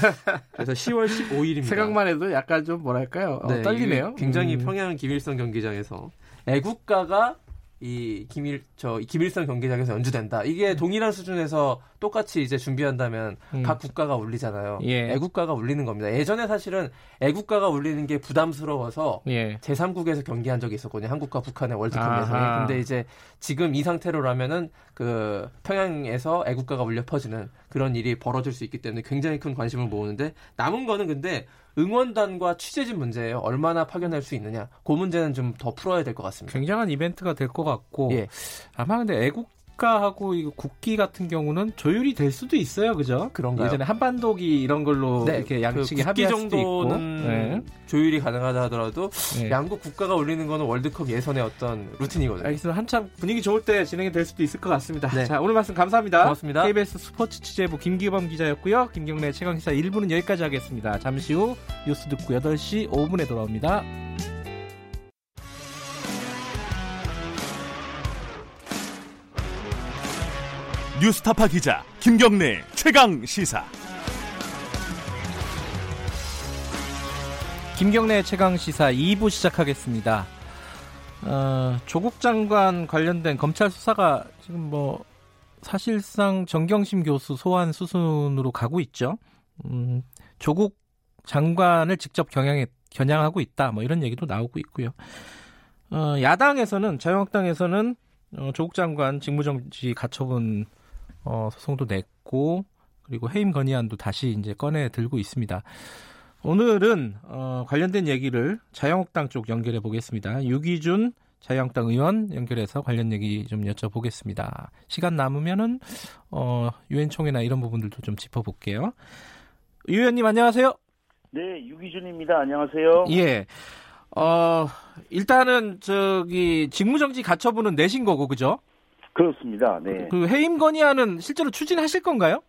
그래서 10월 15일입니다. 생각만 해도 약간 좀 뭐랄까요? 어, 떨리네요. 굉장히 음. 평양 김일성 경기장에서 애국가가 이 김일 저 김일성 경기장에서 연주된다. 이게 동일한 수준에서 똑같이 이제 준비한다면 음. 각 국가가 울리잖아요. 예. 애국가가 울리는 겁니다. 예전에 사실은 애국가가 울리는 게 부담스러워서 예. 제3국에서 경기한 적이 있었거든요. 한국과 북한의 월드컵. 예선에. 근데 이제 지금 이 상태로라면은 그 평양에서 애국가가 울려 퍼지는 그런 일이 벌어질 수 있기 때문에 굉장히 큰 관심을 모으는데 남은 거는 근데 응원단과 취재진 문제예요. 얼마나 파견할 수 있느냐. 그 문제는 좀 더 풀어야 될 것 같습니다. 굉장한 이벤트가 될 것 같고 예. 아마 근데 애국 가하고 이 국기 같은 경우는 조율이 될 수도 있어요, 그죠? 그런가요? 예전에 한반도기 이런 걸로 네, 이렇게 양측이 그 합의할 수도 있고. 네. 조율이 가능하다 하더라도 네. 양국 국가가 올리는 거는 월드컵 예선의 어떤 루틴이거든요. 알겠습니다. 한참 분위기 좋을 때 진행이 될 수도 있을 것 같습니다. 네. 자, 오늘 말씀 감사합니다. 고맙습니다. KBS 스포츠 취재부 김기범 기자였고요. 김경래 최강 시사 1부는 여기까지 하겠습니다. 잠시 후 뉴스 듣고 8시 5분에 돌아옵니다. 뉴스타파 기자 김경래 최강 시사. 김경래 최강 시사 2부 시작하겠습니다. 어, 조국 장관 관련된 검찰 수사가 지금 뭐 사실상 정경심 교수 소환 수순으로 가고 있죠. 음, 조국 장관을 직접 경향해, 겨냥하고 있다. 뭐 이런 얘기도 나오고 있고요. 어, 야당에서는 자유한국당에서는 어, 조국 장관 직무정지 가처분 어, 소송도 냈고 그리고 해임 건의안도 다시 이제 꺼내 들고 있습니다. 오늘은 어, 관련된 얘기를 자유한국당 쪽 연결해 보겠습니다. 유기준 자유한국당 의원 연결해서 관련 얘기 좀 여쭤보겠습니다. 시간 남으면은 어, 유엔 총회나 이런 부분들도 좀 짚어볼게요. 유 의원님 안녕하세요. 네, 유기준입니다. 안녕하세요. 예. 어, 일단은 저기 직무정지 가처분은 내신 거고 그죠? 그렇습니다. 네. 그 해임 건의안은 실제로 추진하실 건가요?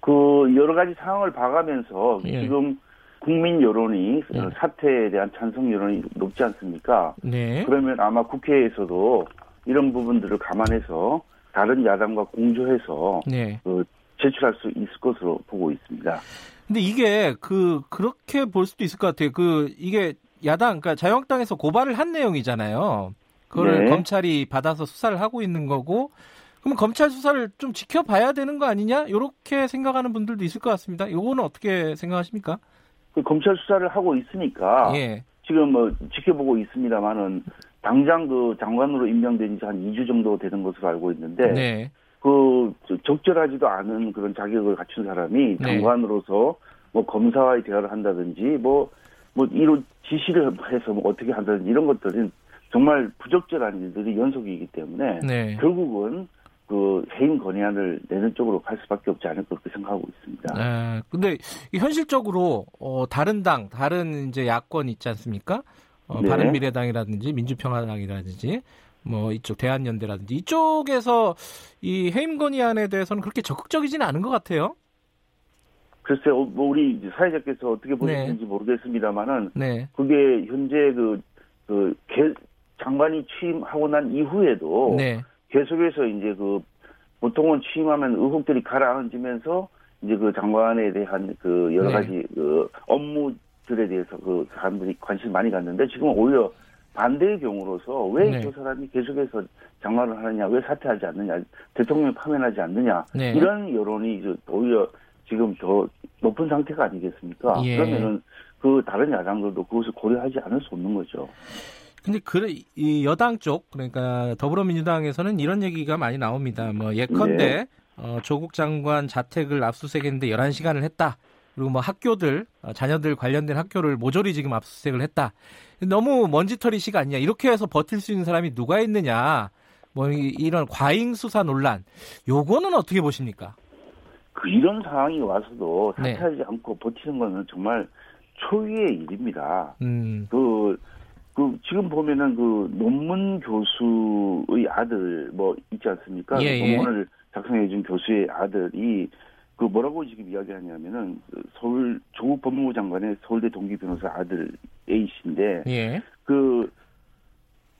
그 여러 가지 상황을 봐가면서 예. 지금 국민 여론이 예. 어, 사태에 대한 찬성 여론이 높지 않습니까? 네. 그러면 아마 국회에서도 이런 부분들을 감안해서 다른 야당과 공조해서 네. 그 제출할 수 있을 것으로 보고 있습니다. 근데 이게 그 그렇게 볼 수도 있을 것 같아요. 그 이게 야당 그러니까 자유한국당에서 고발을 한 내용이잖아요. 그걸 네. 검찰이 받아서 수사를 하고 있는 거고 그러면 검찰 수사를 좀 지켜봐야 되는 거 아니냐? 이렇게 생각하는 분들도 있을 것 같습니다. 요거는 어떻게 생각하십니까? 그 검찰 수사를 하고 있으니까 예. 지금 뭐 지켜보고 있습니다만은 당장 그 장관으로 임명된 지 한 2주 정도 되는 것으로 알고 있는데 네. 그 저- 적절하지도 않은 그런 자격을 갖춘 사람이 네. 장관으로서 뭐 검사와의 대화를 한다든지 뭐뭐 이런 지시를 해서 뭐 어떻게 한다든지 이런 것들은 정말 부적절한 일들이 연속이기 때문에 네. 결국은 그 해임 건의안을 내는 쪽으로 갈 수밖에 없지 않을까 그렇게 생각하고 있습니다. 에, 근데 이 현실적으로 어, 다른 당, 다른 이제 야권 있지 않습니까? 어, 네. 바른미래당이라든지 민주평화당이라든지 뭐 이쪽 대한연대라든지 이쪽에서 이 해임 건의안에 대해서는 그렇게 적극적이지는 않은 것 같아요. 글쎄요, 뭐 우리 사회자께서 어떻게 보시는지 모르겠습니다만은 네, 그게 현재 그, 그, 개- 장관이 취임하고 난 이후에도 네, 계속해서 이제 그 보통은 취임하면 의혹들이 가라앉으면서 이제 그 장관에 대한 그 여러 네. 가지 그 업무들에 대해서 그 사람들이 관심을 많이 갖는데 지금 오히려 반대의 경우로서 왜 네. 저 사람이 계속해서 장관을 하느냐, 왜 사퇴하지 않느냐, 대통령 파면하지 않느냐 네. 이런 여론이 이제 오히려 지금 더 높은 상태가 아니겠습니까? 예. 그러면은 그 다른 야당들도 그것을 고려하지 않을 수 없는 거죠. 근데 그 이 여당 쪽 그러니까 더불어민주당에서는 이런 얘기가 많이 나옵니다. 뭐 예컨대 네. 어, 조국 장관 자택을 압수수색했는데 11시간을 했다. 그리고 뭐 학교들 어, 자녀들 관련된 학교를 모조리 지금 압수수색을 했다. 너무 먼지털이식 아니냐. 이렇게 해서 버틸 수 있는 사람이 누가 있느냐. 뭐 이- 이런 과잉 수사 논란. 요거는 어떻게 보십니까? 그 이런 상황이 와서도 네. 사퇴하지 않고 버티는 거는 정말 초유의 일입니다. 음. 그, 그, 지금 보면은 그 논문 교수의 아들 뭐 있지 않습니까? 예, 그 예. 논문을 작성해준 교수의 아들이 그 뭐라고 지금 이야기하냐면은 그 서울 조국 법무부 장관의 서울대 동기 변호사 아들 A 씨인데 예. 그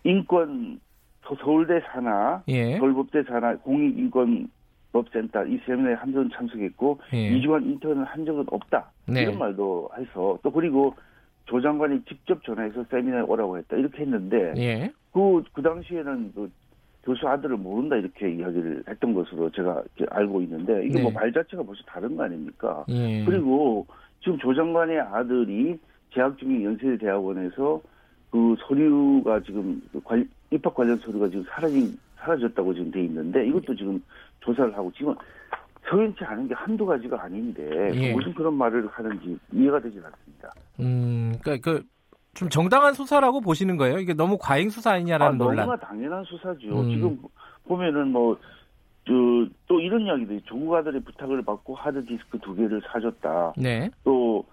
인권 서- 서울대 산하 예. 서울법대 산하 공익인권 법센터 이 세미나에 한 번 참석했고 예. 이주간 인턴을 한 적은 없다 네. 이런 말도 해서 또 그리고 조 장관이 직접 전화해서 세미나에 오라고 했다 이렇게 했는데 예. 그, 그 당시에는 그 교수 아들을 모른다 이렇게 이야기를 했던 것으로 제가 알고 있는데 이게 뭐 네. 말 자체가 벌써 다른 거 아닙니까? 예. 그리고 지금 조 장관의 아들이 재학 중인 연세대 대학원에서 그 서류가 지금 그 관- 입학 관련 서류가 지금 사라진 사라졌다고 지금 돼 있는데 이것도 지금 조사를 하고 지금 서연치 않은 게 한두 가지가 아닌데 예. 무슨 그런 말을 하는지 이해가 되지 않습니다. 음, 그러니까 그 좀 정당한 수사라고 보시는 거예요? 이게 너무 과잉 수사 아, 아니냐라는 논란. 너무나 당연한 수사죠. 음. 지금 보면은 뭐, 저, 또 이런 이야기도. 조국 아들의 부탁을 받고 하드디스크 두 개를 사줬다. 네. 또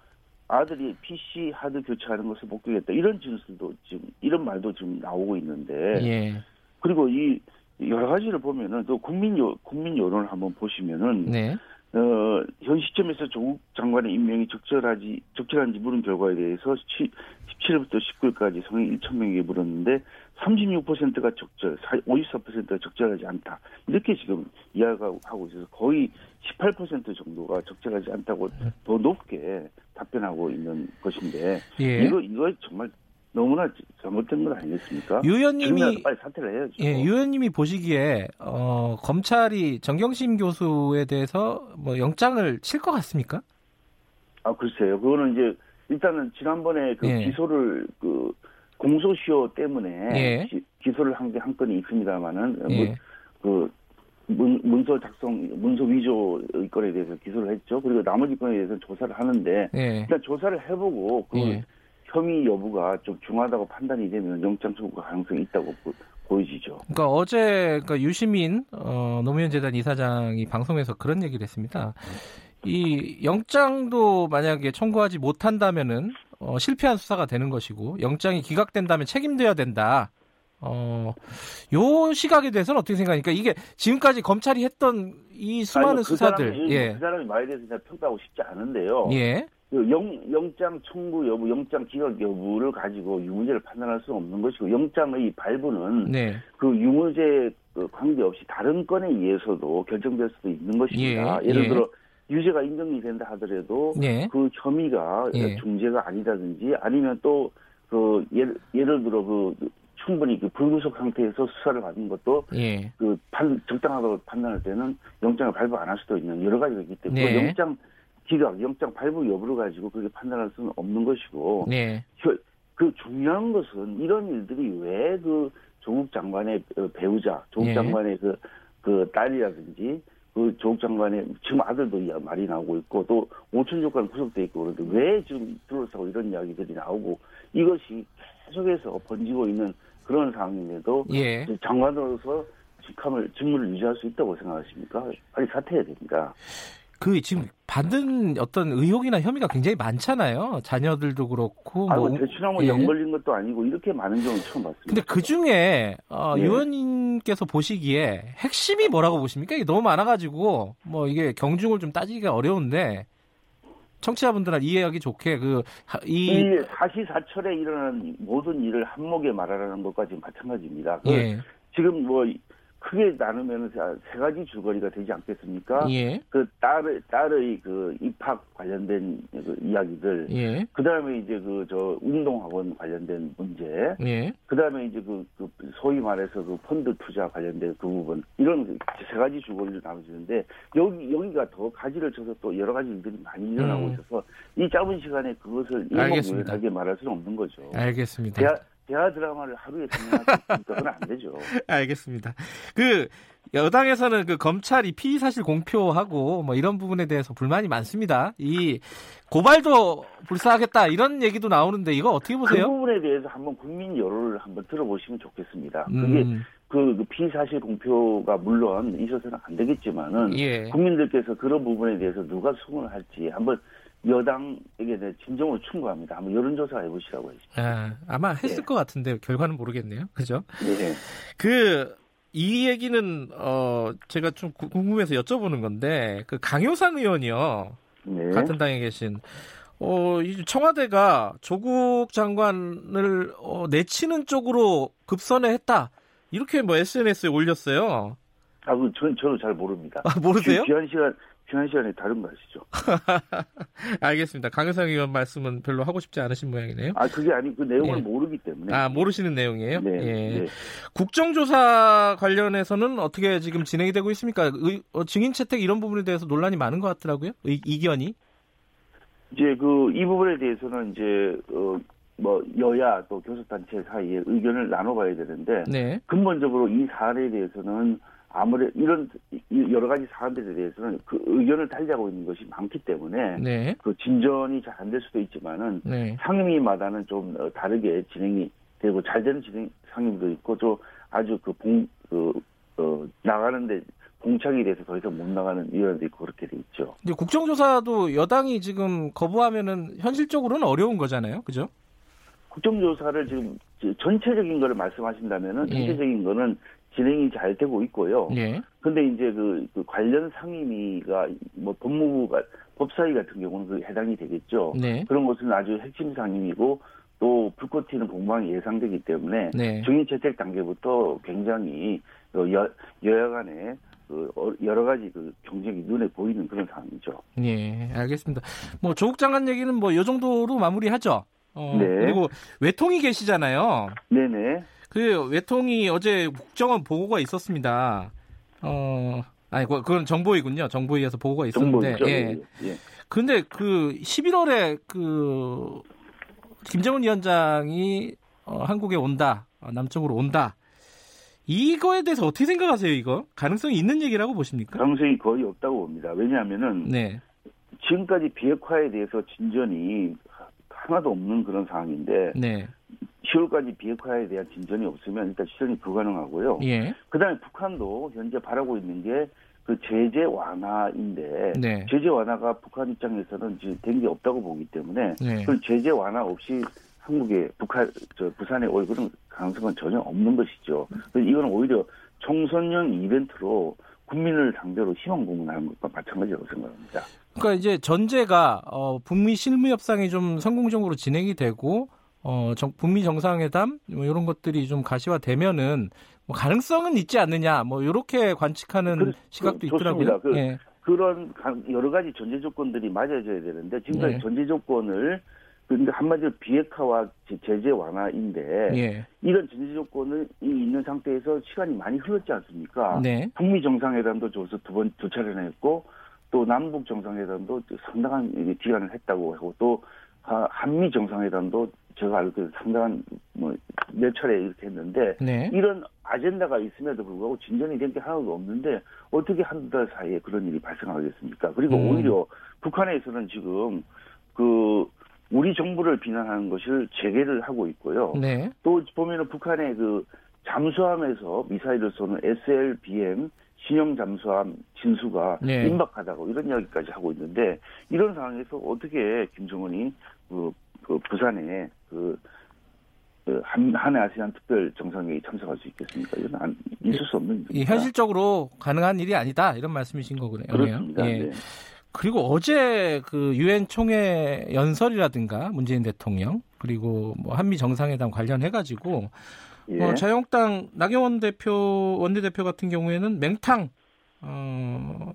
아들이 PC 하드 교체하는 것을 목격했다. 이런 진술도 지금, 이런 말도 지금 나오고 있는데. 예. 그리고 이 여러 가지를 보면은 또 국민 요, 국민 여론을 한번 보시면은. 네. 어, 현 시점에서 조국 장관의 임명이 적절하지, 적절한지 물은 결과에 대해서 17일부터 19일까지 성인 1,000명에게 물었는데 36%가 적절, 54%가 적절하지 않다. 이렇게 지금 이야기하고 있어서 거의 18% 정도가 적절하지 않다고 더 높게 답변하고 있는 것인데 예. 이거, 이거 정말 너무나 잘못된 건 아니겠습니까? 유 의원님이 지금이라도 빨리 사퇴를 해야죠. 예, 유 의원님이 보시기에 어, 검찰이 정경심 교수에 대해서 뭐 영장을 칠 것 같습니까? 아, 글쎄요. 그거는 이제, 일단은 지난번에 그 예. 기소를, 그, 공소시효 때문에 예. 기, 소를 한 게 한 건이 있습니다만은, 예. 그, 문, 문서 작성, 문서 위조 의 건에 대해서 기소를 했죠. 그리고 나머지 건에 대해서는 조사를 하는데, 예. 일단 조사를 해보고, 그 예. 혐의 여부가 좀 중하다고 판단이 되면 영장 청구 가능성이 있다고 보, 보여지죠. 그러니까 어제 그 유시민 어, 노무현 재단 이사장이 방송에서 그런 얘기를 했습니다. 이 영장도 만약에 청구하지 못한다면은 어, 실패한 수사가 되는 것이고 영장이 기각된다면 책임져야 된다. 어, 요 시각에 대해서는 어떻게 생각하니까 이게 지금까지 검찰이 했던 이 수많은 아니, 그 수사들, 사람이, 예, 그 사람이 말에 대해서 평가하고 싶지 않은데요. 예, 그 영, 영장 청구 여부, 영장 기각 여부를 가지고 유무죄를 판단할 수는 없는 것이고 영장의 발부는 네, 그 유무죄 그 관계없이 다른 건에 의해서도 결정될 수도 있는 것입니다. 예, 를 예. 들어 유죄가 인정이 된다 하더라도 예, 그 혐의가 예. 중죄가 아니다든지 아니면 또 그 예를, 예를 들어 그 충분히 그 불구속 상태에서 수사를 받는 것도 예, 그 판, 적당하다고 판단할 때는 영장을 발부 안 할 수도 있는 여러 가지가 있기 때문에 네. 영장 기각, 영장 발부 여부를 가지고 그렇게 판단할 수는 없는 것이고 네, 그- 그 중요한 것은 이런 일들이 왜 그 조국 장관의 어, 배우자, 조국 예. 장관의 그, 그 딸이라든지 그 조국 장관의 지금 아들도 이 말이 나오고 있고 또 오천 조건 구속돼 있고 그런데 왜 지금 둘러싸고 이런 이야기들이 나오고 이것이 계속해서 번지고 있는 그런 상황인데도 예. 장관으로서 직함을 직무를 유지할 수 있다고 생각하십니까? 빨리 사퇴해야 됩니다. 그 지금 받은 어떤 의혹이나 혐의가 굉장히 많잖아요. 자녀들도 그렇고 아, 뭐뭐 대충 하면 예. 영 걸린 것도 아니고 이렇게 많은 경우는 처음 봤습니다. 근데 그 중에 어, 예. 의원님께서 보시기에 핵심이 뭐라고 보십니까? 이게 너무 많아가지고 뭐 이게 경중을 좀 따지기가 어려운데 청취자분들은 이해하기 좋게 그이이 사시사철에 일어나는 모든 일을 한목에 말하라는 것과 지금 마찬가지입니다. 그 예, 지금 뭐 크게 나누면 세 가지 줄거리가 되지 않겠습니까? 예, 그 딸의 딸의 그 입학 관련된 그 이야기들, 예, 그 다음에 이제 그 저 운동학원 관련된 문제, 예, 그 다음에 이제 그, 그 소위 말해서 그 펀드 투자 관련된 그 부분 이런 세 가지 줄거리로 나눠지는데 여기 여기가 더 가지를 쳐서 또 여러 가지 일들이 많이 일어나고 음. 있어서 이 짧은 시간에 그것을. 일목요연하게 말할 수는 없는 거죠. 알겠습니다. 대하, 대하 드라마를 하루에 있으니까 그건 안 되죠. 알겠습니다. 그 여당에서는 그 검찰이 피의 사실 공표하고 뭐 이런 부분에 대해서 불만이 많습니다. 이 고발도 불사하겠다 이런 얘기도 나오는데 이거 어떻게 그 보세요? 부분에 대해서 한번 국민 여론을 한번 들어보시면 좋겠습니다. 그게 음, 그, 그 피사실 공표가 물론 있어서는 안 되겠지만은 예. 국민들께서 그런 부분에 대해서 누가 수긍을 할지 한번 여당에게 대해 진정으로 충고합니다. 한번 여론조사 해보시라고 했습니다. 아, 아마 했을 예. 것 같은데 결과는 모르겠네요. 그죠? 네. 그 이 얘기는 어 제가 좀 구- 궁금해서 여쭤보는 건데 그 강효상 의원이요 네. 같은 당에 계신 어, 이 청와대가 조국 장관을 어, 내치는 쪽으로 급선회 했다. 이렇게 뭐 SNS에 올렸어요. 아, 그, 전, 저도 잘 모릅니다. 아, 모르세요? 귀- 귀한 시간, 귀한 시간에 다른 거 아시죠? 알겠습니다. 강효상 의원 말씀은 별로 하고 싶지 않으신 모양이네요. 아 그게 아니 그 내용을 예. 모르기 때문에. 아 모르시는 내용이에요? 네. 예. 네. 국정조사 관련해서는 어떻게 지금 진행이 되고 있습니까? 의- 어, 증인 채택 이런 부분에 대해서 논란이 많은 것 같더라고요. 의- 이견이. 이제 그 이 부분에 대해서는 이제 어, 뭐 여야 또 교섭단체 사이에 의견을 나눠봐야 되는데 네. 근본적으로 이 사안에 대해서는 아무래 이런 이- 여러 가지 사안들에 대해서는 그 의견을 달리하고 있는 것이 많기 때문에 네. 그 진전이 잘 안 될 수도 있지만은 네. 상임위마다는 좀 어, 다르게 진행이 되고 잘 되는 진행 상임도 있고 또 아주 그봉그 어, 나가는데 공창이 돼서 더 이상 못 나가는 위원도 있고 그렇게 돼 있죠. 이제 국정조사도 여당이 지금 거부하면은 현실적으로는 어려운 거잖아요. 그죠? 국정조사를 지금 전체적인 거를 말씀하신다면은 예. 전체적인 거는 진행이 잘 되고 있고요. 예. 근데 이제 그, 그 관련 상임위가 뭐 법무부가 법사위 같은 경우는 그 해당이 되겠죠. 네. 그런 것은 아주 핵심 상임이고 또 불꽃 튀는 공방이 예상되기 때문에 네. 증인 채택 단계부터 굉장히 어, 여, 여야 간에 그 어, 여러 가지 그 경쟁이 눈에 보이는 그런 상황이죠. 예, 알겠습니다. 뭐 조국 장관 얘기는 뭐 요 정도로 마무리하죠. 어, 네. 그리고 외통이 계시잖아요. 네네. 그 외통이 어제 국정원 보고가 있었습니다. 어, 아니 그- 그건 정보이군요. 정보위에서 보고가 있었는데. 정보죠. 예. 예. 근데 그 11월에 그 김정은 위원장이 어, 한국에 온다. 어, 남쪽으로 온다. 이거에 대해서 어떻게 생각하세요, 이거? 가능성이 있는 얘기라고 보십니까? 가능성이 거의 없다고 봅니다. 왜냐하면은 네. 지금까지 비핵화에 대해서 진전이 하나도 없는 그런 상황인데 네. 10월까지 비핵화에 대한 진전이 없으면 일단 실현이 불가능하고요. 예. 그다음에 북한도 현재 바라고 있는 게 그 제재 완화인데 네. 제재 완화가 북한 입장에서는 지금 된 게 없다고 보기 때문에 네. 그 제재 완화 없이 한국에 북한 저 부산에 올 그런 가능성은 전혀 없는 것이죠. 그래서 이건 오히려 총선용 이벤트로 국민을 상대로 희망 고문하는 것과 마찬가지라고 생각합니다. 그러니까 이제 전제가 어, 북미 실무 협상이 좀 성공적으로 진행이 되고 어, 정- 북미 정상회담 뭐 이런 것들이 좀 가시화되면은 뭐 가능성은 있지 않느냐 뭐 이렇게 관측하는 그- 시각도 그- 있더라고요. 그- 예. 그런 가- 여러 가지 전제 조건들이 맞아져야 되는데 지금까지 네. 전제 조건을 그러니까 한마디로 비핵화와 제- 제재 완화인데 예. 이런 전제 조건이 있는 상태에서 시간이 많이 흘렀지 않습니까? 네. 북미 정상회담도 저서 두 번 두 차례나 했고 또 남북 정상회담도 상당한 기간을 했다고 하고 또 아, 한미 정상회담도 제가 알기로 상당한 뭐 몇 차례 이렇게 했는데 네. 이런 아젠다가 있음에도 불구하고 진전이 된 게 하나도 없는데 어떻게 한두 달 사이에 그런 일이 발생하겠습니까? 그리고 음. 오히려 북한에서는 지금 그 우리 정부를 비난하는 것을 재개를 하고 있고요. 네. 또 보면은 북한의 그 잠수함에서 미사일을 쏘는 SLBM 신형 잠수함 진수가 네. 임박하다고 이런 이야기까지 하고 있는데 이런 상황에서 어떻게 김정은이 그, 그 부산에 그, 그 한, 한해 아세안 특별 정상회의 참석할 수 있겠습니까? 이건 안, 있을 수 없는 이 일입니다. 현실적으로 가능한 일이 아니다 이런 말씀이신 거군요. 그렇습니다. 예. 네. 그리고 어제 그 유엔 총회 연설이라든가 문재인 대통령 그리고 뭐 한미 정상회담 관련해 가지고 예. 어, 자유한국당 나경원 대표 원내대표 같은 경우에는 맹탕 어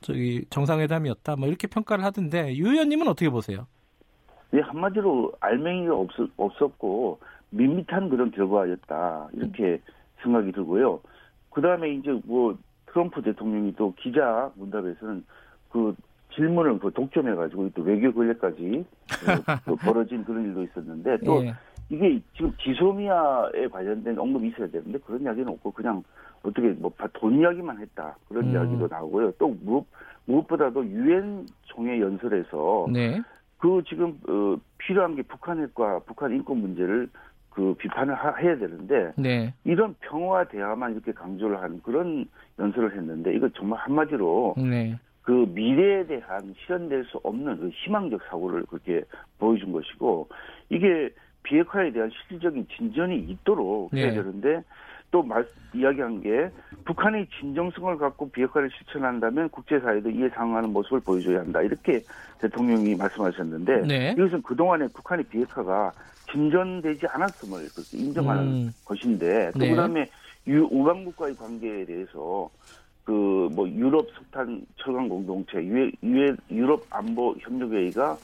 저기 정상회담이었다 뭐 이렇게 평가를 하던데 유 의원님은 어떻게 보세요? 예, 한마디로 알맹이가 없, 없었고 밋밋한 그런 결과였다 이렇게 생각이 들고요. 그 다음에 이제 뭐 트럼프 대통령이 또 기자 문답에서는 그 질문을 그 독점해가지고 또 외교 권력까지 어, 또 벌어진 그런 일도 있었는데 또 예. 이게 지금 지소미아에 관련된 언급이 있어야 되는데 그런 이야기는 없고 그냥 어떻게 뭐 돈 이야기만 했다 그런 음. 이야기도 나오고요. 또 무엇, 무엇보다도 유엔 총회 연설에서 네. 그 지금 어, 필요한 게 북한 핵과 북한 인권 문제를 그 비판을 하, 해야 되는데 네. 이런 평화 대화만 이렇게 강조를 한 그런 연설을 했는데 이거 정말 한마디로 네. 그 미래에 대한 실현될 수 없는 그 희망적 사고를 그렇게 보여준 것이고 이게 비핵화에 대한 실질적인 진전이 있도록 해야 네. 되는데 또 말, 이야기한 게 북한의 진정성을 갖고 비핵화를 실천한다면 국제사회도 이에 상응하는 모습을 보여줘야 한다. 이렇게 대통령이 말씀하셨는데 네. 이것은 그동안에 북한의 비핵화가 진전되지 않았음을 그렇게 인정하는 음. 것인데 또 네. 그다음에 유 우방국과의 관계에 대해서 그 뭐 유럽 석탄 철강 공동체, 유, 유, 유럽 안보 협력회의가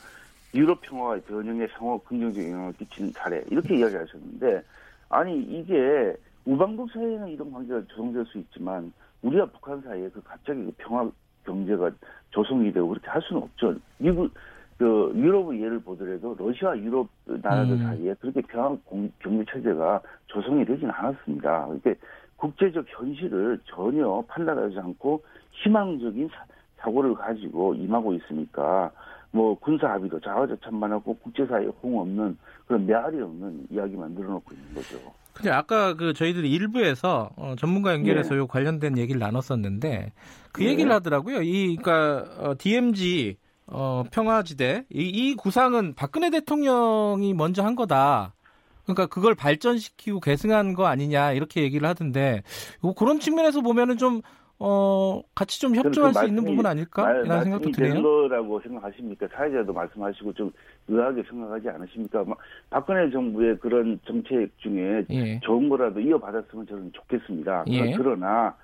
유럽 평화의 변형에 상호 긍정적 영향을 끼치는 사례 이렇게 이야기하셨는데 아니 이게 우방국 사이에는 이런 관계가 조성될 수 있지만 우리와 북한 사이에 그 갑자기 그 평화 경제가 조성이 되고 그렇게 할 수는 없죠. 미국 그 유럽의 예를 보더라도 러시아 유럽 나라들 음. 사이에 그렇게 평화 공- 경제 체제가 조성이 되지는 않았습니다. 그러니까 국제적 현실을 전혀 판단하지 않고 희망적인 사, 사고를 가지고 임하고 있으니까 뭐 군사 합의도 자화자찬만 하고 국제사회에 홍 없는 그런 메아리 없는 이야기만 늘어놓고 있는 거죠. 근데 아까 그 저희들이 일부에서 어, 전문가 연결해서 네. 요 관련된 얘기를 나눴었는데 그 네. 얘기를 하더라고요. 이 그러니까 어, DMZ 어, 평화지대 이, 이 구상은 박근혜 대통령이 먼저 한 거다. 그러니까 그걸 발전시키고 계승한 거 아니냐 이렇게 얘기를 하던데 요 그런 측면에서 보면은 좀 어, 같이 좀 협조할 그수 있는 말씀이- 부분 아닐까? 말- 이런 생각도 드네요. 거라고 생각하십니까? 사회자도 말씀하시고 좀 의아하게 생각하지 않으십니까? 막 박근혜 정부의 그런 정책 중에 예. 좋은 거라도 이어받았으면 저는 좋겠습니다. 예. 그러나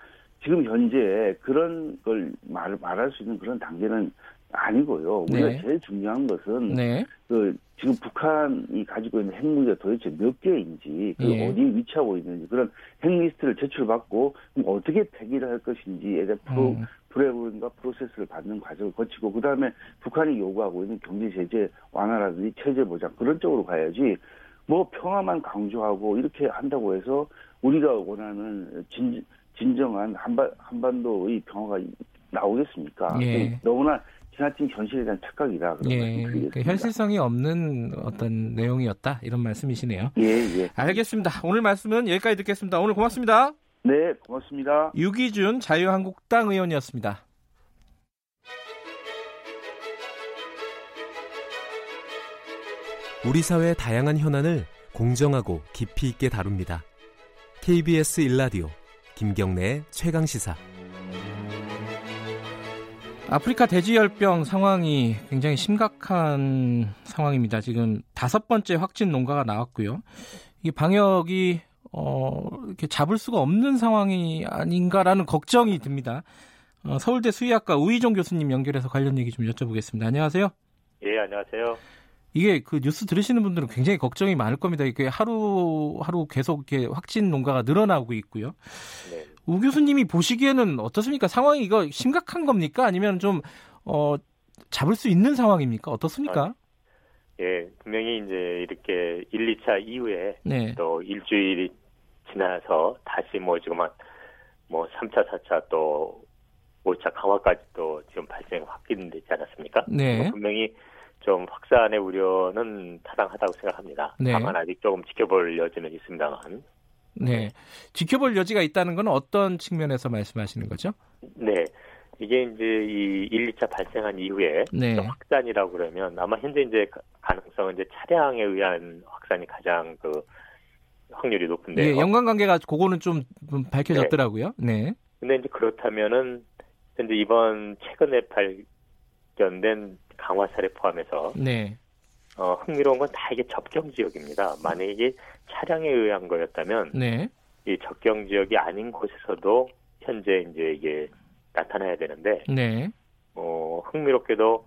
지금 현재 그런 걸 말, 말할 수 있는 그런 단계는 아니고요. 우리가 네. 제일 중요한 것은 네. 그 지금 북한이 가지고 있는 핵무기가 도대체 몇 개인지 그 예. 어디에 위치하고 있는지 그런 핵리스트를 제출받고 어떻게 폐기를 할 것인지에 대한 프로, 음. 프레브인가 프로세스를 받는 과정을 거치고 그 다음에 북한이 요구하고 있는 경제 제재 완화라든지 체제 보장 그런 쪽으로 가야지 뭐 평화만 강조하고 이렇게 한다고 해서 우리가 원하는 진, 진정한 한반, 한반도의 평화가 나오겠습니까? 예. 너무나 지나친 현실에 대한 착각이다. 그런 예. 그 현실성이 없는 어떤 내용이었다 이런 말씀이시네요. 예, 예. 알겠습니다. 오늘 말씀은 여기까지 듣겠습니다. 오늘 고맙습니다. 네, 고맙습니다. 유기준 자유한국당 의원이었습니다. 우리 사회의 다양한 현안을 공정하고 깊이 있게 다룹니다. KBS 일라디오 김경래의 최강 시사. 아프리카 돼지열병 상황이 굉장히 심각한 상황입니다. 지금 다섯 번째 확진 농가가 나왔고요. 이 방역이 어, 이렇게 잡을 수가 없는 상황이 아닌가라는 걱정이 듭니다. 어, 서울대 수의학과 우희종 교수님 연결해서 관련 얘기 좀 여쭤보겠습니다. 안녕하세요. 예, 안녕하세요. 이게 그 뉴스 들으시는 분들은 굉장히 걱정이 많을 겁니다. 이게 하루 하루 계속 이렇게 확진 농가가 늘어나고 있고요. 네. 우 교수님이 보시기에는 어떻습니까? 상황이 이거 심각한 겁니까? 아니면 좀 어, 잡을 수 있는 상황입니까? 어떻습니까? 예, 분명히 이제 이렇게 1, 2차 이후에 네. 또 일주일이 지나서 다시 뭐 지금 한뭐 3차, 4차 또 5차 강화까지 또 지금 발생 확진되지 않았습니까? 네. 뭐 분명히 좀 확산의 우려는 타당하다고 생각합니다. 네. 다만 아직 조금 지켜볼 여지는 있습니다만. 네. 지켜볼 여지가 있다는 건 어떤 측면에서 말씀하시는 거죠? 네. 이게 이제 이 1, 2차 발생한 이후에 네. 또 확산이라고 그러면 아마 현재 이제 가- 가능성은 이제 차량에 의한 확산이 가장 그 확률이 높은데요. 예, 연관관계가 그거는 좀, 좀 밝혀졌더라고요. 네. 근데 이제 그렇다면은 현재 이번 최근에 발견된 강화 사례 포함해서 네. 어, 흥미로운 건 다 이게 접경 지역입니다. 만약에 차량에 의한 거였다면 네. 이 접경 지역이 아닌 곳에서도 현재 이제 이게 나타나야 되는데 네. 어, 흥미롭게도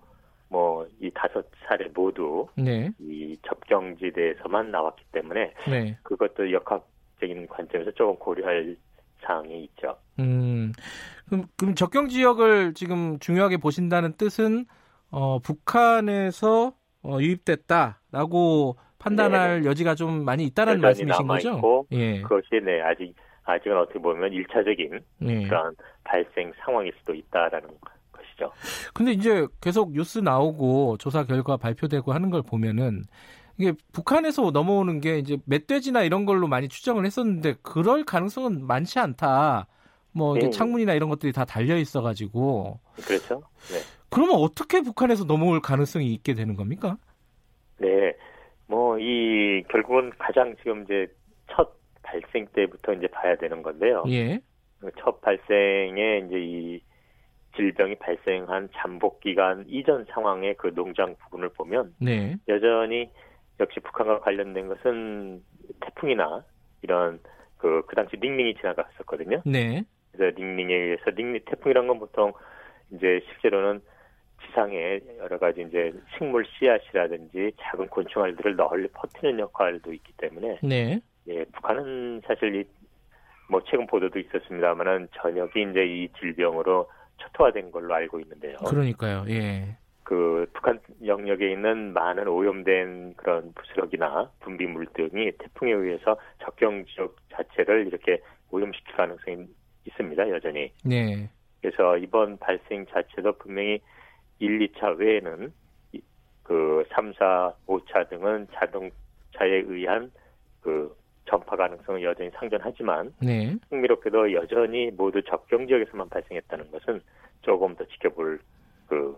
뭐 이 다섯 사례 모두 네. 이 접경지대에서만 나왔기 때문에 네. 그것도 역학적인 관점에서 조금 고려할 사항이 있죠. 음. 그럼, 그럼 적경 지역을 지금 중요하게 보신다는 뜻은 어, 북한에서 어, 유입됐다라고 판단할 여지가 좀 많이 있다는 말씀이신 거죠? 예. 그것이 네 아직 아직은 어떻게 보면 일차적인 예. 그런 발생 상황일 수도 있다라는 것이죠. 근데 이제 계속 뉴스 나오고 조사 결과 발표되고 하는 걸 보면은 이게 북한에서 넘어오는 게 이제 멧돼지나 이런 걸로 많이 추정을 했었는데 그럴 가능성은 많지 않다. 뭐 이게 네. 창문이나 이런 것들이 다 달려 있어가지고 그렇죠? 네. 그러면 어떻게 북한에서 넘어올 가능성이 있게 되는 겁니까? 네. 뭐 이 결국은 가장 지금 이제 첫 발생 때부터 이제 봐야 되는 건데요. 예. 그첫 발생에 이제 이 질병이 발생한 잠복 기간 이전 상황의 그 농장 부분을 보면 네. 여전히 역시 북한과 관련된 것은 태풍이나 이런 그, 그 당시 닝닝이 지나갔었거든요. 네. 그래서 링링에 의해서 링링 태풍이란 건 보통 이제 실제로는 지상에 여러 가지 이제 식물 씨앗이라든지 작은 곤충알들을 널리 퍼뜨리는 역할도 있기 때문에 네. 예, 북한은 사실 이, 뭐 최근 보도도 있었습니다만은 전역이 이제 이 질병으로 초토화된 걸로 알고 있는데요. 그러니까요. 예. 그 북한 영역에 있는 많은 오염된 그런 부스러기나 분비물 등이 태풍에 의해서 적경 지역 자체를 이렇게 오염시킬 가능성이 있습니다. 여전히. 네. 그래서 이번 발생 자체도 분명히 1, 2차 외에는 이- 그 3, 4, 5차 등은 자동차에 의한 그 전파 가능성은 여전히 상존하지만 네. 흥미롭게도 여전히 모두 적경 지역에서만 발생했다는 것은 조금 더 지켜볼 그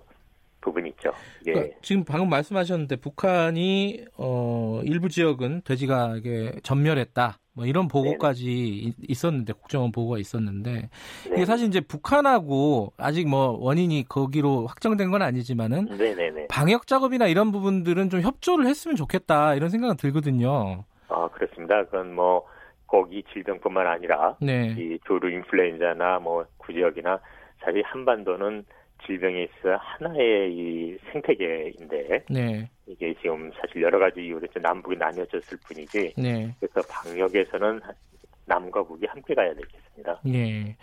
부분이 있죠. 이게 그러니까 지금 방금 말씀하셨는데 북한이 어 일부 지역은 돼지가 이게 전멸했다. 뭐 이런 보고까지 이- 있었는데 국정원 보고가 있었는데 이게 네. 사실 이제 북한하고 아직 뭐 원인이 거기로 확정된 건 아니지만은 네네네. 방역 작업이나 이런 부분들은 좀 협조를 했으면 좋겠다 이런 생각은 들거든요. 아 그렇습니다. 그건 뭐 거기 질병뿐만 아니라 네. 이 조류 인플루엔자나 뭐 구지역이나 사실 한반도는 질병이 있어 하나의 이 생태계인데 네. 이게 지금 사실 여러 가지 이유로 좀 남북이 나뉘어졌을 뿐이지 네. 그래서 방역에서는 남과 북이 함께 가야 되겠습니다. 예.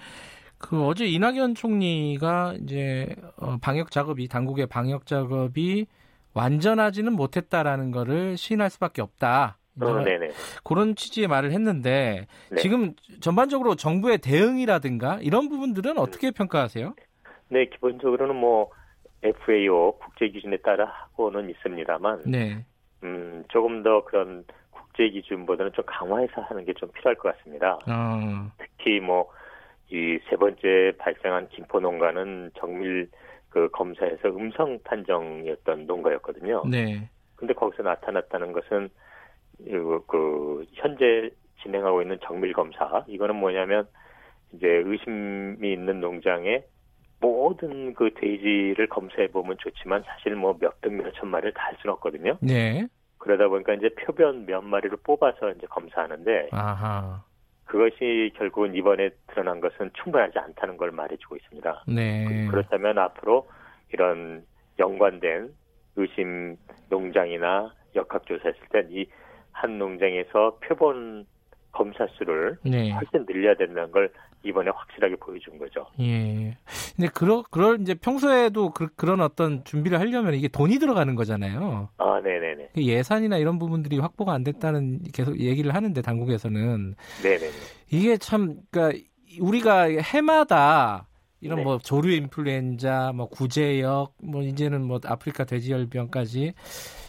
그 어제 이낙연 총리가 이제 어, 방역 작업이 당국의 방역 작업이 완전하지는 못했다라는 거를 시인할 수밖에 없다. 어, 네네. 그런 취지의 말을 했는데 네. 지금 전반적으로 정부의 대응이라든가 이런 부분들은 어떻게 평가하세요? 네, 기본적으로는 뭐 FAO 국제 기준에 따라 하고는 있습니다만 네. 음, 조금 더 그런 국제 기준보다는 좀 강화해서 하는 게 좀 필요할 것 같습니다. 어, 특히 뭐 이 세 번째 발생한 김포 농가는 정밀 그 검사에서 음성 판정이었던 농가였거든요. 네. 근데 거기서 나타났다는 것은 그, 그 현재 진행하고 있는 정밀 검사 이거는 뭐냐면 이제 의심이 있는 농장에 모든 그 돼지를 검사해 보면 좋지만 사실 뭐 몇백 몇천 마리를 다 할 수는 없거든요. 네. 그러다 보니까 이제 표변 몇 마리를 뽑아서 이제 검사하는데 아하. 그것이 결국은 이번에 드러난 것은 충분하지 않다는 걸 말해주고 있습니다. 네. 그렇다면 앞으로 이런 연관된 의심 농장이나 역학조사했을 땐 이 한 농장에서 표본 검사 수를 네. 훨씬 늘려야 된다는 걸 이번에 확실하게 보여준 거죠. 예. 근데 그러 그럴 이제 평소에도 그, 런 어떤 준비를 하려면 이게 돈이 들어가는 거잖아요. 아, 네 네네. 그 예산이나 이런 부분들이 확보가 안 됐다는 계속 얘기를 하는데 당국에서는 네네네. 이게 참 그러니까 우리가 해마다 이런 네. 뭐 조류 인플루엔자, 뭐 구제역, 뭐 이제는 뭐 아프리카 돼지열병까지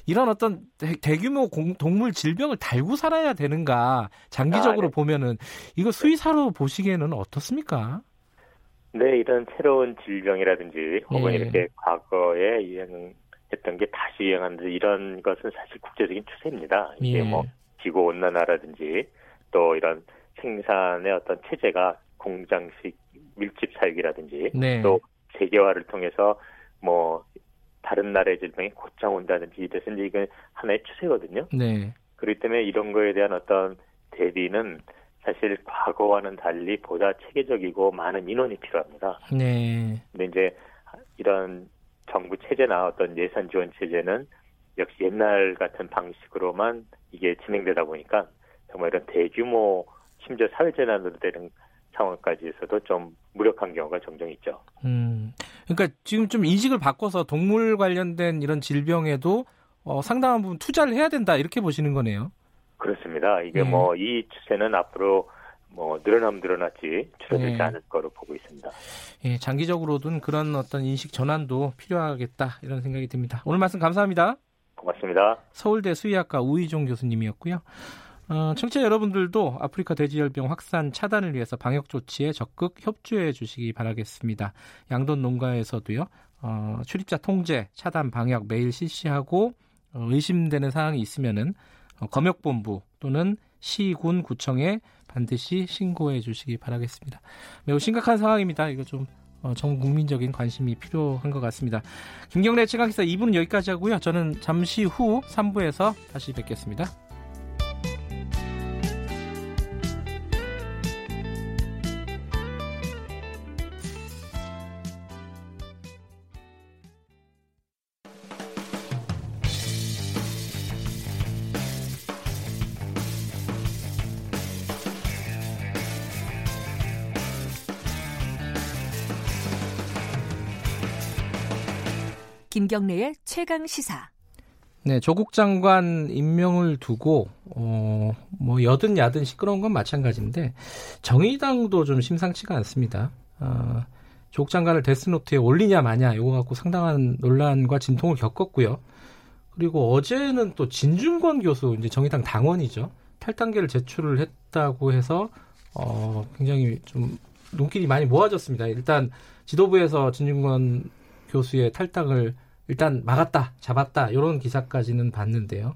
이런 어떤 대, 규모 동물 질병을 달고 살아야 되는가 장기적으로 아, 네. 보면은 이거 수의사로 보시기에는 어떻습니까? 네, 이런 새로운 질병이라든지 혹은 예. 이렇게 과거에 유행했던 게 다시 유행하는데 이런 것은 사실 국제적인 추세입니다. 이게 예. 뭐 지구 온난화라든지 또 이런 생산의 어떤 체제가 공장식 밀집 사육이라든지 네. 또 세계화를 통해서 뭐 다른 나라의 질병이 곧장 온다든지 이래서 이제 이건 하나의 추세거든요. 네. 그렇기 때문에 이런 거에 대한 어떤 대비는 사실 과거와는 달리 보다 체계적이고 많은 인원이 필요합니다. 네. 근데 이제 이런 정부 체제나 어떤 예산 지원 체제는 역시 옛날 같은 방식으로만 이게 진행되다 보니까 정말 이런 대규모 심지어 사회재난으로 되는 상황까지에서도 좀 무력한 경우가 종종 있죠. 음. 그러니까 지금 좀 인식을 바꿔서 동물 관련된 이런 질병에도 어, 상당한 부분 투자를 해야 된다 이렇게 보시는 거네요. 그렇습니다. 이게 네. 뭐이 추세는 앞으로 뭐 늘어나면 늘어났지 줄어들지 네. 않을 거로 보고 있습니다. 예, 장기적으로든 그런 어떤 인식 전환도 필요하겠다 이런 생각이 듭니다. 오늘 말씀 감사합니다. 고맙습니다. 서울대 수의학과 우희종 교수님이었고요. 어, 청취자 여러분들도 아프리카 돼지열병 확산 차단을 위해서 방역 조치에 적극 협조해 주시기 바라겠습니다. 양돈 농가에서도요. 어, 출입자 통제, 차단 방역 매일 실시하고 어, 의심되는 사항이 있으면은 어, 검역본부 또는 시군 구청에 반드시 신고해 주시기 바라겠습니다. 매우 심각한 상황입니다. 이거 좀 어, 전 국민적인 관심이 필요한 것 같습니다. 김경래 최강기사 2부는 여기까지 하고요. 저는 잠시 후 3부에서 다시 뵙겠습니다. 김경래의 최강 시사. 네, 조국 장관 임명을 두고 어, 뭐 여든 야든 시끄러운 건 마찬가지인데 정의당도 좀 심상치가 않습니다. 어, 조국 장관을 데스노트에 올리냐 마냐 이거 갖고 상당한 논란과 진통을 겪었고요. 그리고 어제는 또 진중권 교수 이제 정의당 당원이죠. 탈당계를 제출을 했다고 해서 어, 굉장히 좀 눈길이 많이 모아졌습니다. 일단 지도부에서 진중권 교수의 탈당을 일단 막았다, 잡았다 이런 기사까지는 봤는데요.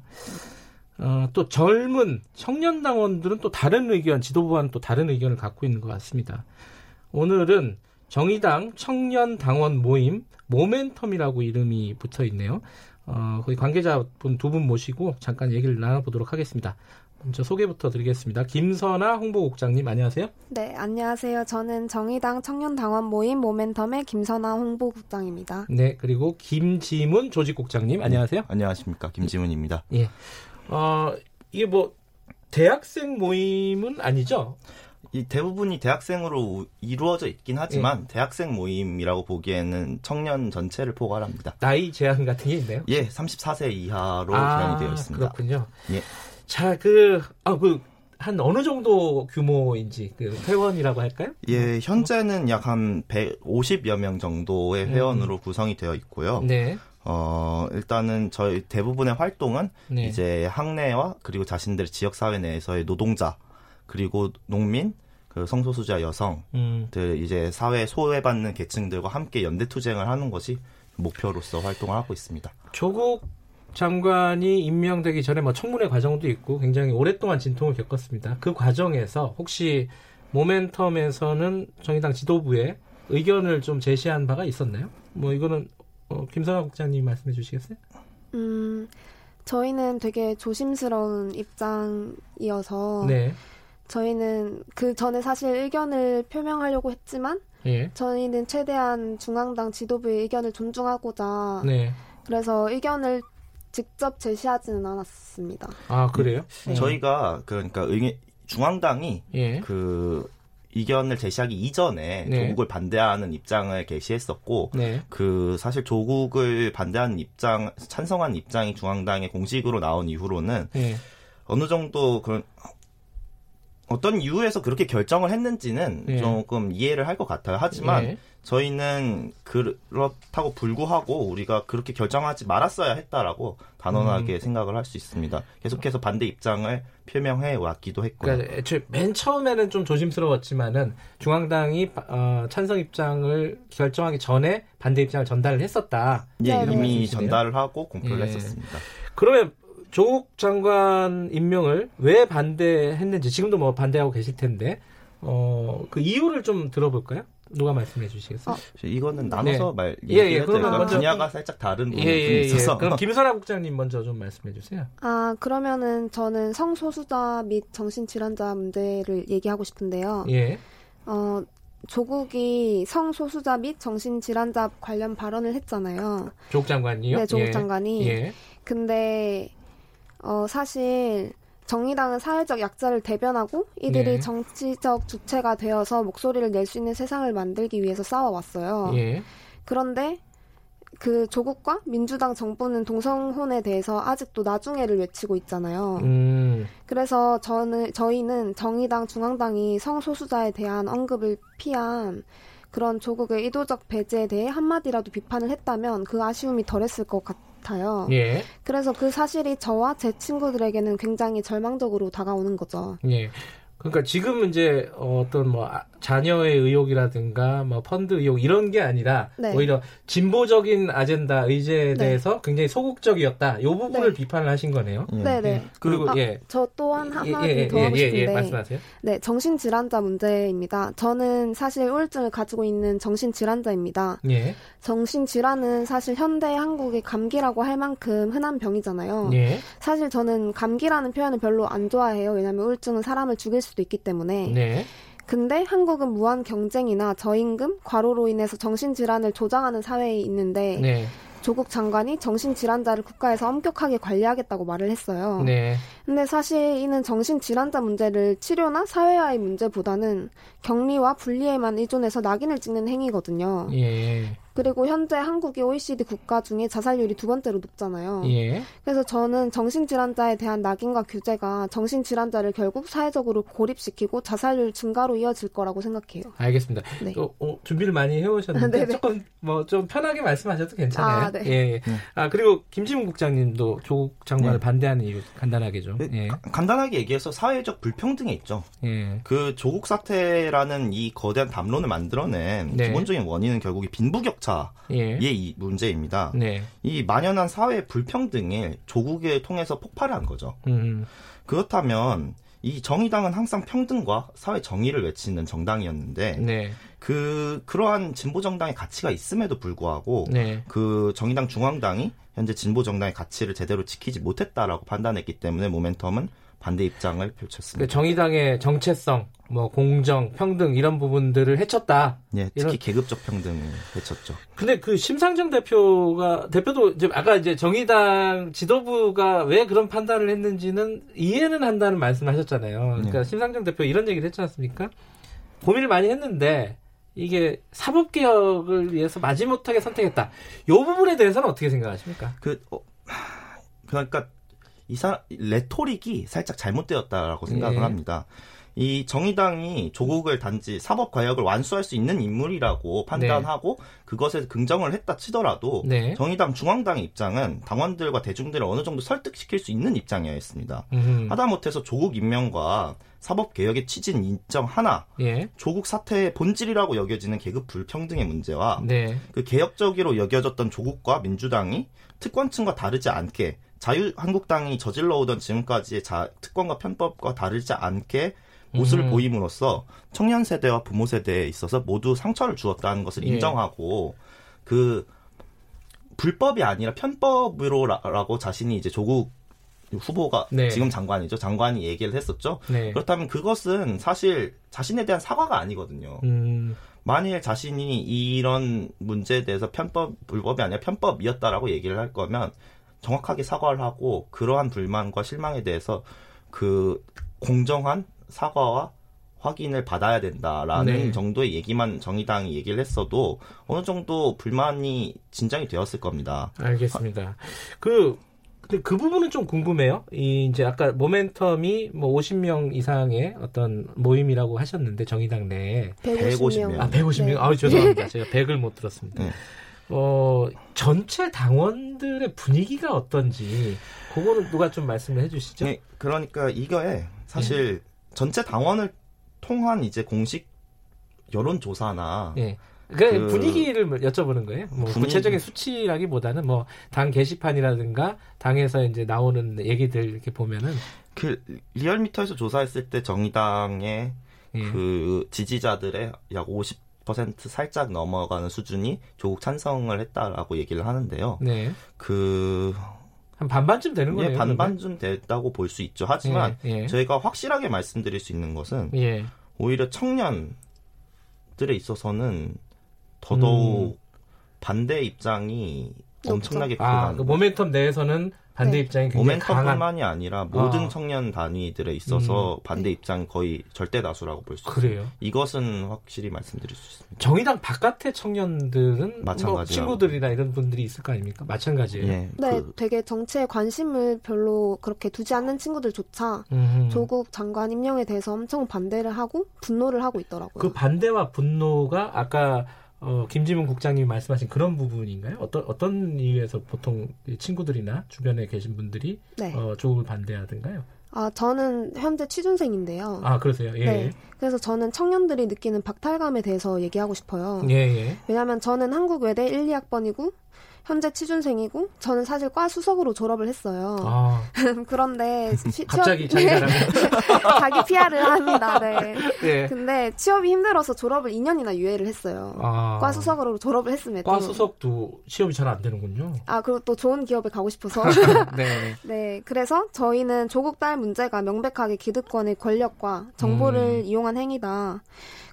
어, 또 젊은 청년 당원들은 또 다른 의견, 지도부와는 또 다른 의견을 갖고 있는 것 같습니다. 오늘은 정의당 청년 당원 모임 모멘텀이라고 이름이 붙어 있네요. 어, 거기 관계자분 두 분 모시고 잠깐 얘기를 나눠보도록 하겠습니다. 먼저 소개부터 드리겠습니다. 김선아 홍보국장님 안녕하세요. 네, 안녕하세요. 저는 정의당 청년당원 모임 모멘텀의 김선아 홍보국장입니다. 네, 그리고 김지문 조직국장님 안녕하세요. 네, 안녕하십니까. 김지문입니다. 예. 어, 이게 뭐 대학생 모임은 아니죠? 이 대부분이 대학생으로 이루어져 있긴 하지만 예. 대학생 모임이라고 보기에는 청년 전체를 포괄합니다. 나이 제한 같은 게 있나요? 예, 34세 이하로 아, 제한이 되어 있습니다. 그렇군요. 예. 자, 그, 아, 그, 한 어느 정도 규모인지, 그, 회원이라고 할까요? 예, 현재는 약 한 150여 명 정도의 음. 회원으로 음. 구성이 되어 있고요. 네. 어, 일단은 저희 대부분의 활동은 네. 이제 학내와 그리고 자신들 지역 사회 내에서의 노동자, 그리고 농민, 그 성소수자 여성들 음. 이제 사회 소외받는 계층들과 함께 연대 투쟁을 하는 것이 목표로서 활동을 하고 있습니다. 조국 장관이 임명되기 전에 뭐 청문회 과정도 있고 굉장히 오랫동안 진통을 겪었습니다. 그 과정에서 혹시 모멘텀에서는 정의당 지도부에 의견을 좀 제시한 바가 있었나요? 뭐 이거는 어, 김선아 국장님 말씀해 주시겠어요? 음, 저희는 되게 조심스러운 입장이어서 네. 저희는 그 전에 사실 의견을 표명하려고 했지만 예. 저희는 최대한 중앙당 지도부의 의견을 존중하고자 네. 그래서 의견을 직접 제시하지는 않았습니다. 아 그래요? 네. 저희가 그러니까 의견 중앙당이 예. 그 이견을 제시하기 이전에 네. 조국을 반대하는 입장을 게시했었고 네. 그 사실 조국을 반대하는 입장 찬성한 입장이 중앙당의 공식으로 나온 이후로는 네. 어느 정도 그런 어떤 이유에서 그렇게 결정을 했는지는 네. 조금 이해를 할 것 같아요. 하지만 네. 저희는 그렇다고 불구하고 우리가 그렇게 결정하지 말았어야 했다라고 단언하게 음. 생각을 할 수 있습니다. 계속해서 반대 입장을 표명해 왔기도 했고요. 그러니까 애초에 맨 처음에는 좀 조심스러웠지만은 중앙당이 어, 찬성 입장을 결정하기 전에 반대 입장을 전달을 했었다. 예, 이미 전달을 하고 공표를 예. 했었습니다. 그러면 조국 장관 임명을 왜 반대했는지 지금도 뭐 반대하고 계실 텐데 어, 그 이유를 좀 들어볼까요? 누가 말씀해 주시겠어요? 어. 이거는 나눠서 네. 말 예, 예. 그러면 먼저 분야가 살짝 다른 부분이 예, 예, 예, 있어서 그럼 김선아 국장님 먼저 좀 말씀해 주세요. 아 그러면은 저는 성소수자 및 정신질환자 문제를 얘기하고 싶은데요. 예. 어 조국이 성소수자 및 정신질환자 관련 발언을 했잖아요. 조국 장관이요? 네, 조국 예. 장관이. 예. 근데 어 사실 정의당은 사회적 약자를 대변하고 이들이 네. 정치적 주체가 되어서 목소리를 낼 수 있는 세상을 만들기 위해서 싸워왔어요. 예. 그런데 그 조국과 민주당 정부는 동성혼에 대해서 아직도 나중에를 외치고 있잖아요. 음. 그래서 저는 저희는 정의당 중앙당이 성소수자에 대한 언급을 피한 그런 조국의 의도적 배제에 대해 한마디라도 비판을 했다면 그 아쉬움이 덜했을 것 같아요. 같아요. 예. 그래서 그 사실이 저와 제 친구들에게는 굉장히 절망적으로 다가오는 거죠. 예. 그러니까 지금 이제 어떤 뭐 아, 자녀의 의혹이라든가 뭐 펀드 의혹 이런 게 아니라 네. 오히려 진보적인 아젠다 의제에 네. 대해서 굉장히 소극적이었다. 요 부분을 네. 비판을 하신 거네요. 네, 네. 네. 그리고 아, 예. 저 또한 하나 예, 예, 더 하고 예, 예, 싶은데. 말씀하세요. 네, 정신 질환자 문제입니다. 저는 사실 우울증을 가지고 있는 정신 질환자입니다. 예. 정신 질환은 사실 현대 한국의 감기라고 할 만큼 흔한 병이잖아요. 예. 사실 저는 감기라는 표현을 별로 안 좋아해요. 왜냐하면 우울증은 사람을 죽일 수도 있기 때문에. 네. 근데 한국은 무한 경쟁이나 저임금, 과로로 인해서 정신질환을 조장하는 사회에 있는데 네. 조국 장관이 정신질환자를 국가에서 엄격하게 관리하겠다고 말을 했어요. 네. 근데 사실 이는 정신질환자 문제를 치료나 사회화의 문제보다는 격리와 분리에만 의존해서 낙인을 찍는 행위거든요. 예. 그리고 현재 한국이 OECD 국가 중에 자살률이 두 번째로 높잖아요. 예. 그래서 저는 정신질환자에 대한 낙인과 규제가 정신질환자를 결국 사회적으로 고립시키고 자살률 증가로 이어질 거라고 생각해요. 알겠습니다. 네. 또 어, 준비를 많이 해오셨는데 조금 뭐 좀 편하게 말씀하셔도 괜찮아요. 아, 네. 예. 네. 아 그리고 김지문 국장님도 조국 장관을 네. 반대하는 이유 간단하게 좀. 예. 간단하게 얘기해서 사회적 불평등에 있죠. 예. 그 조국 사태라는 이 거대한 담론을 만들어낸 네. 기본적인 원인은 결국 빈부격차의 예. 이 문제입니다. 네. 이 만연한 사회 불평등이 조국을 통해서 폭발한 거죠. 음. 그렇다면 이 정의당은 항상 평등과 사회 정의를 외치는 정당이었는데 네. 그 그러한 진보 정당의 가치가 있음에도 불구하고 네. 그 정의당 중앙당이 현재 진보 정당의 가치를 제대로 지키지 못했다라고 판단했기 때문에 모멘텀은 반대 입장을 펼쳤습니다. 그 정의당의 정체성, 뭐 공정, 평등 이런 부분들을 해쳤다. 네, 특히 이런... 계급적 평등을 해쳤죠. 근데 그 심상정 대표가 대표도 이제 아까 이제 정의당 지도부가 왜 그런 판단을 했는지는 이해는 한다는 말씀하셨잖아요. 그러니까 네. 심상정 대표 이런 얘기를 했지 않습니까? 고민을 많이 했는데 이게 사법 개혁을 위해서 마지못하게 선택했다. 이 부분에 대해서는 어떻게 생각하십니까? 그 어, 그러니까 이사 레토릭이 살짝 잘못되었다라고 생각을 네. 합니다. 이 정의당이 조국을 단지 사법 개혁을 완수할 수 있는 인물이라고 판단하고 네. 그것에 긍정을 했다 치더라도 네. 정의당 중앙당의 입장은 당원들과 대중들을 어느 정도 설득시킬 수 있는 입장이었습니다. 음. 하다못해서 조국 임명과 사법 개혁의 취지는 인정 하나 예. 조국 사태의 본질이라고 여겨지는 계급 불평등의 문제와 네. 그 개혁적으로 여겨졌던 조국과 민주당이 특권층과 다르지 않게 자유한국당이 저질러 오던 지금까지의 자, 특권과 편법과 다르지 않게 모습을 음. 보임으로써 청년 세대와 부모 세대에 있어서 모두 상처를 주었다는 것을 예. 인정하고 그 불법이 아니라 편법으로라고 자신이 이제 조국 후보가 네. 지금 장관이죠. 장관이 얘기를 했었죠. 네. 그렇다면 그것은 사실 자신에 대한 사과가 아니거든요. 음. 만일 자신이 이런 문제에 대해서 편법 불법이 아니라 편법이었다라고 얘기를 할 거면 정확하게 사과를 하고 그러한 불만과 실망에 대해서 그 공정한 사과와 확인을 받아야 된다라는 네. 정도의 얘기만 정의당이 얘기를 했어도 어느 정도 불만이 진정이 되었을 겁니다. 알겠습니다. 그 근데 그 부분은 좀 궁금해요. 이 이제 아까 모멘텀이 뭐 50명 이상의 어떤 모임이라고 하셨는데 정의당 내에 150명. 아, 150명. 네. 아, 죄송합니다. 제가 100을 못 들었습니다. 네. 어, 전체 당원들의 분위기가 어떤지 그거는 누가 좀 말씀을 해 주시죠. 네, 그러니까 이거에 사실 네. 전체 당원을 통한 이제 공식 여론 조사나 네. 그 분위기를 여쭤보는 거예요. 뭐 분위기. 구체적인 수치라기보다는 뭐 당 게시판이라든가 당에서 이제 나오는 얘기들 이렇게 보면은 그 리얼미터에서 조사했을 때 정의당의 예. 그 지지자들의 약 50 10% 살짝 넘어가는 수준이 조국 찬성을 했다라고 얘기를 하는데요. 네. 그, 한 반반쯤 되는 거예요. 예, 반반쯤 됐다고 볼 수 있죠. 하지만 예, 예. 저희가 확실하게 말씀드릴 수 있는 것은 예. 오히려 청년들에 있어서는 더더욱 음. 반대 입장이 엄청나게 아, 그 모멘텀 내에서는 반대 네. 입장이 굉장히 모멘텀뿐만이 아니라 모든 아. 청년 단위들에 있어서 음. 반대 입장 거의 절대 다수라고 볼 수 있어요. 이것은 확실히 말씀드릴 수 있습니다. 정의당 바깥의 청년들은 마찬가지 뭐 친구들이나 이런 분들이 있을 거 아닙니까? 마찬가지예요. 예, 네, 그... 되게 정치에 관심을 별로 그렇게 두지 않는 친구들조차 음. 조국 장관 임명에 대해서 엄청 반대를 하고 분노를 하고 있더라고요. 그 반대와 분노가 아까 어, 김지문 국장님이 말씀하신 그런 부분인가요? 어떤 어떤 이유에서 보통 친구들이나 주변에 계신 분들이 네. 어, 조국을 반대하던가요? 아, 저는 현재 취준생인데요. 아, 그러세요? 예. 네. 그래서 저는 청년들이 느끼는 박탈감에 대해서 얘기하고 싶어요. 예, 예. 왜냐하면 저는 한국 외대 1, 2학번이고 현재 취준생이고 저는 사실 과 수석으로 졸업을 했어요. 아. 그런데 취, 갑자기 취업, 자기 네. 자기 PR을 합니다. 네. 네. 근데 취업이 힘들어서 졸업을 2년이나 유예를 했어요. 아. 과 수석으로 졸업을 했음에도 과 수석도 취업이 잘 안 되는군요. 아 그리고 또 좋은 기업에 가고 싶어서 네. 네. 그래서 저희는 조국 딸 문제가 명백하게 기득권의 권력과 정보를 음. 이용한 행위다.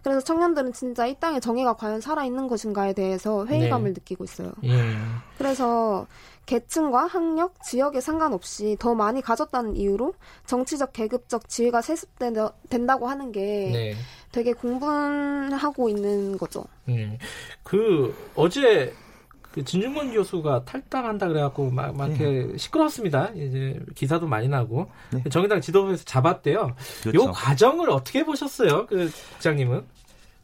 그래서 청년들은 진짜 이 땅의 정의가 과연 살아있는 것인가에 대해서 회의감을 네. 느끼고 있어요. 예. 그래서 계층과 학력, 지역에 상관없이 더 많이 가졌다는 이유로 정치적, 계급적 지위가 세습된다고 하는 게 네. 되게 공분하고 있는 거죠. 음. 그 어제 그 진중권 교수가 탈당한다 그래갖고 막, 막 이렇게 네. 시끄럽습니다. 이제 기사도 많이 나고 네. 정의당 지도부에서 잡았대요. 그렇죠. 요 과정을 어떻게 보셨어요, 그 국장님은?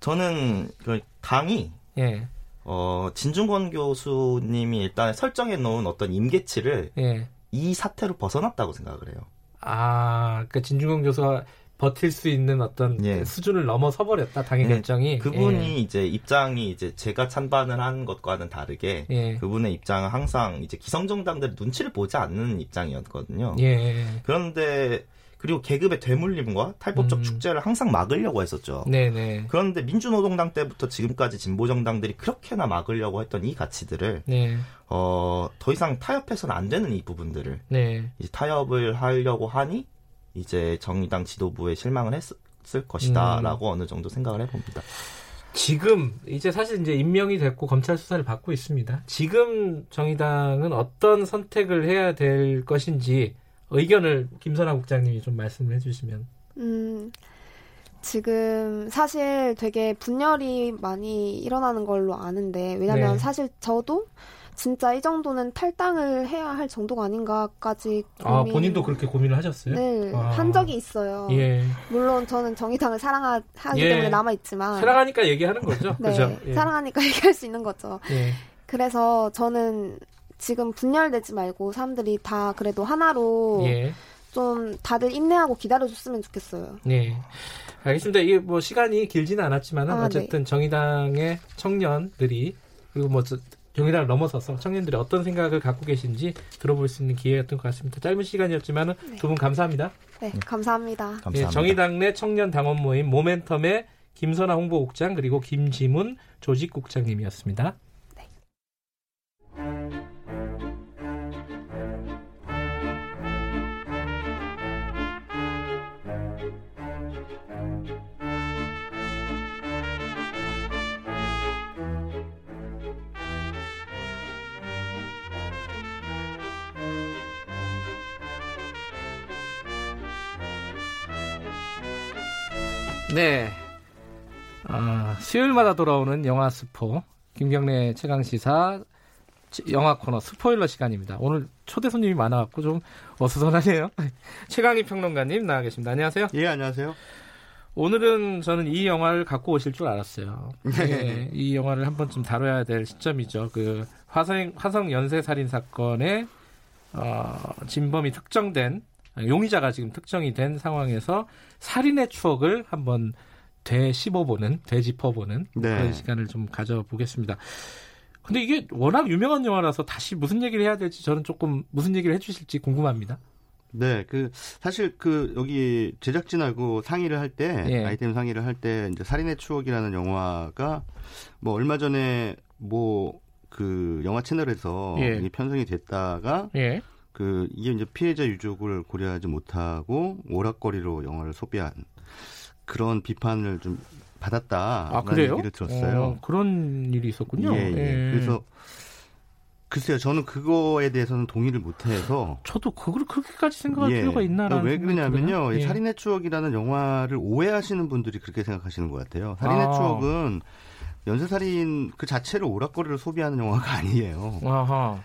저는 그 당이 예. 어, 진중권 교수님이 일단 설정해 놓은 어떤 임계치를 예. 이 사태로 벗어났다고 생각을 해요. 아, 그 진중권 교수가 버틸 수 있는 어떤 예. 수준을 넘어서 버렸다 당의 예. 결정이 그분이 예. 이제 입장이 이제 제가 찬반을 한 것과는 다르게 예. 그분의 입장은 항상 이제 기성정당들 눈치를 보지 않는 입장이었거든요. 예. 그런데 그리고 계급의 되물림과 탈법적 음. 축제를 항상 막으려고 했었죠. 네네. 그런데 민주노동당 때부터 지금까지 진보 정당들이 그렇게나 막으려고 했던 이 가치들을 네. 어, 더 이상 타협해서는 안 되는 이 부분들을 네. 이제 타협을 하려고 하니 이제 정의당 지도부에 실망을 했을 것이다라고 음. 어느 정도 생각을 해봅니다. 지금 이제 사실 이제 임명이 됐고 검찰 수사를 받고 있습니다. 지금 정의당은 어떤 선택을 해야 될 것인지 의견을 김선아 국장님이 좀 말씀을 해주시면. 음, 지금 사실 되게 분열이 많이 일어나는 걸로 아는데 왜냐면 네. 사실 저도 진짜 이 정도는 탈당을 해야 할 정도가 아닌가까지 아, 고민... 아 본인도 그렇게 고민을 하셨어요? 네, 아. 한 적이 있어요. 예. 물론 저는 정의당을 사랑하기 예. 때문에 남아 있지만 사랑하니까 얘기하는 거죠. 네, 그렇죠? 예. 사랑하니까 얘기할 수 있는 거죠. 예. 그래서 저는 지금 분열되지 말고 사람들이 다 그래도 하나로 예. 좀 다들 인내하고 기다려줬으면 좋겠어요. 네. 알겠습니다. 이게 뭐 시간이 길지는 않았지만 아, 네. 어쨌든 네. 정의당의 청년들이 그리고 뭐 정의당을 넘어서서 청년들이 어떤 생각을 갖고 계신지 들어볼 수 있는 기회였던 것 같습니다. 짧은 시간이었지만 네. 두분 감사합니다. 네, 감사합니다. 감사합니다. 네, 정의당 내 청년 당원 모임 모멘텀의 김선아 홍보국장 그리고 김지문 조직국장님이었습니다. 네. 아, 수요일마다 돌아오는 영화 스포 김경래 최강 시사 영화 코너 스포일러 시간입니다. 오늘 초대 손님이 많아갖고 좀 어수선하네요. 최강희 평론가님 나와 계십니다. 안녕하세요. 예, 안녕하세요. 오늘은 저는 이 영화를 갖고 오실 줄 알았어요. 네. 네, 이 영화를 한 번쯤 다뤄야 될 시점이죠. 그 화성 화성 연쇄 살인 사건의 어, 진범이 특정된 용의자가 지금 특정이 된 상황에서 살인의 추억을 한번 되씹어보는, 되짚어보는 네. 그런 시간을 좀 가져보겠습니다. 근데 이게 워낙 유명한 영화라서 다시 무슨 얘기를 해야 될지 저는 조금 무슨 얘기를 해주실지 궁금합니다. 네, 그 사실 그 여기 제작진하고 상의를 할 때, 예. 아이템 상의를 할 때 이제 살인의 추억이라는 영화가 뭐 얼마 전에 뭐 그 영화 채널에서 예. 편성이 됐다가 예. 그 이게 이제 피해자 유족을 고려하지 못하고 오락거리로 영화를 소비한 그런 비판을 좀 받았다. 아 그래요? 얘기를 들었어요. 어, 그런 일이 있었군요. 예, 예. 예. 그래서 글쎄요, 저는 그거에 대해서는 동의를 못해서 저도 그걸 그렇게까지 생각할 예. 필요가 있나라는 왜 그러냐면요, 예. 살인의 추억이라는 영화를 오해하시는 분들이 그렇게 생각하시는 것 같아요. 살인의 아. 추억은 연쇄살인 그 자체를 오락거리를 소비하는 영화가 아니에요. 아하.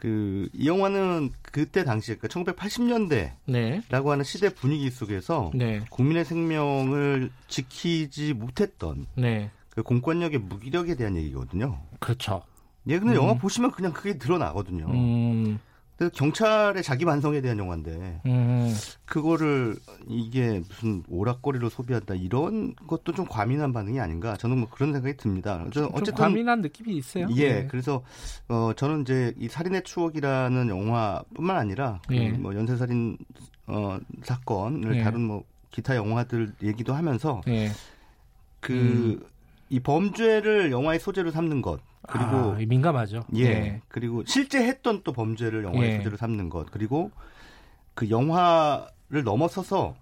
그 이 영화는 그때 당시 그러니까 1980년대라고 네. 하는 시대 분위기 속에서 네. 국민의 생명을 지키지 못했던 네. 그 공권력의 무기력에 대한 얘기거든요. 그렇죠. 예, 근데 음. 영화 보시면 그냥 그게 드러나거든요. 음. 경찰의 자기 반성에 대한 영화인데 음. 그거를 이게 무슨 오락거리로 소비한다 이런 것도 좀 과민한 반응이 아닌가 저는 뭐 그런 생각이 듭니다. 저는 어쨌든 과민한 느낌이 있어요. 예, 네. 그래서 어 저는 이제 이 살인의 추억이라는 영화뿐만 아니라 그 예. 그뭐 연쇄살인 어 사건을 예. 다룬 뭐 기타 영화들 얘기도 하면서 예. 그이 음. 범죄를 영화의 소재로 삼는 것 그리고 아, 민감하죠. 예. 네. 그리고 실제 했던 또 범죄를 영화의 예. 소재로 삼는 것. 그리고 그 영화를 넘어서서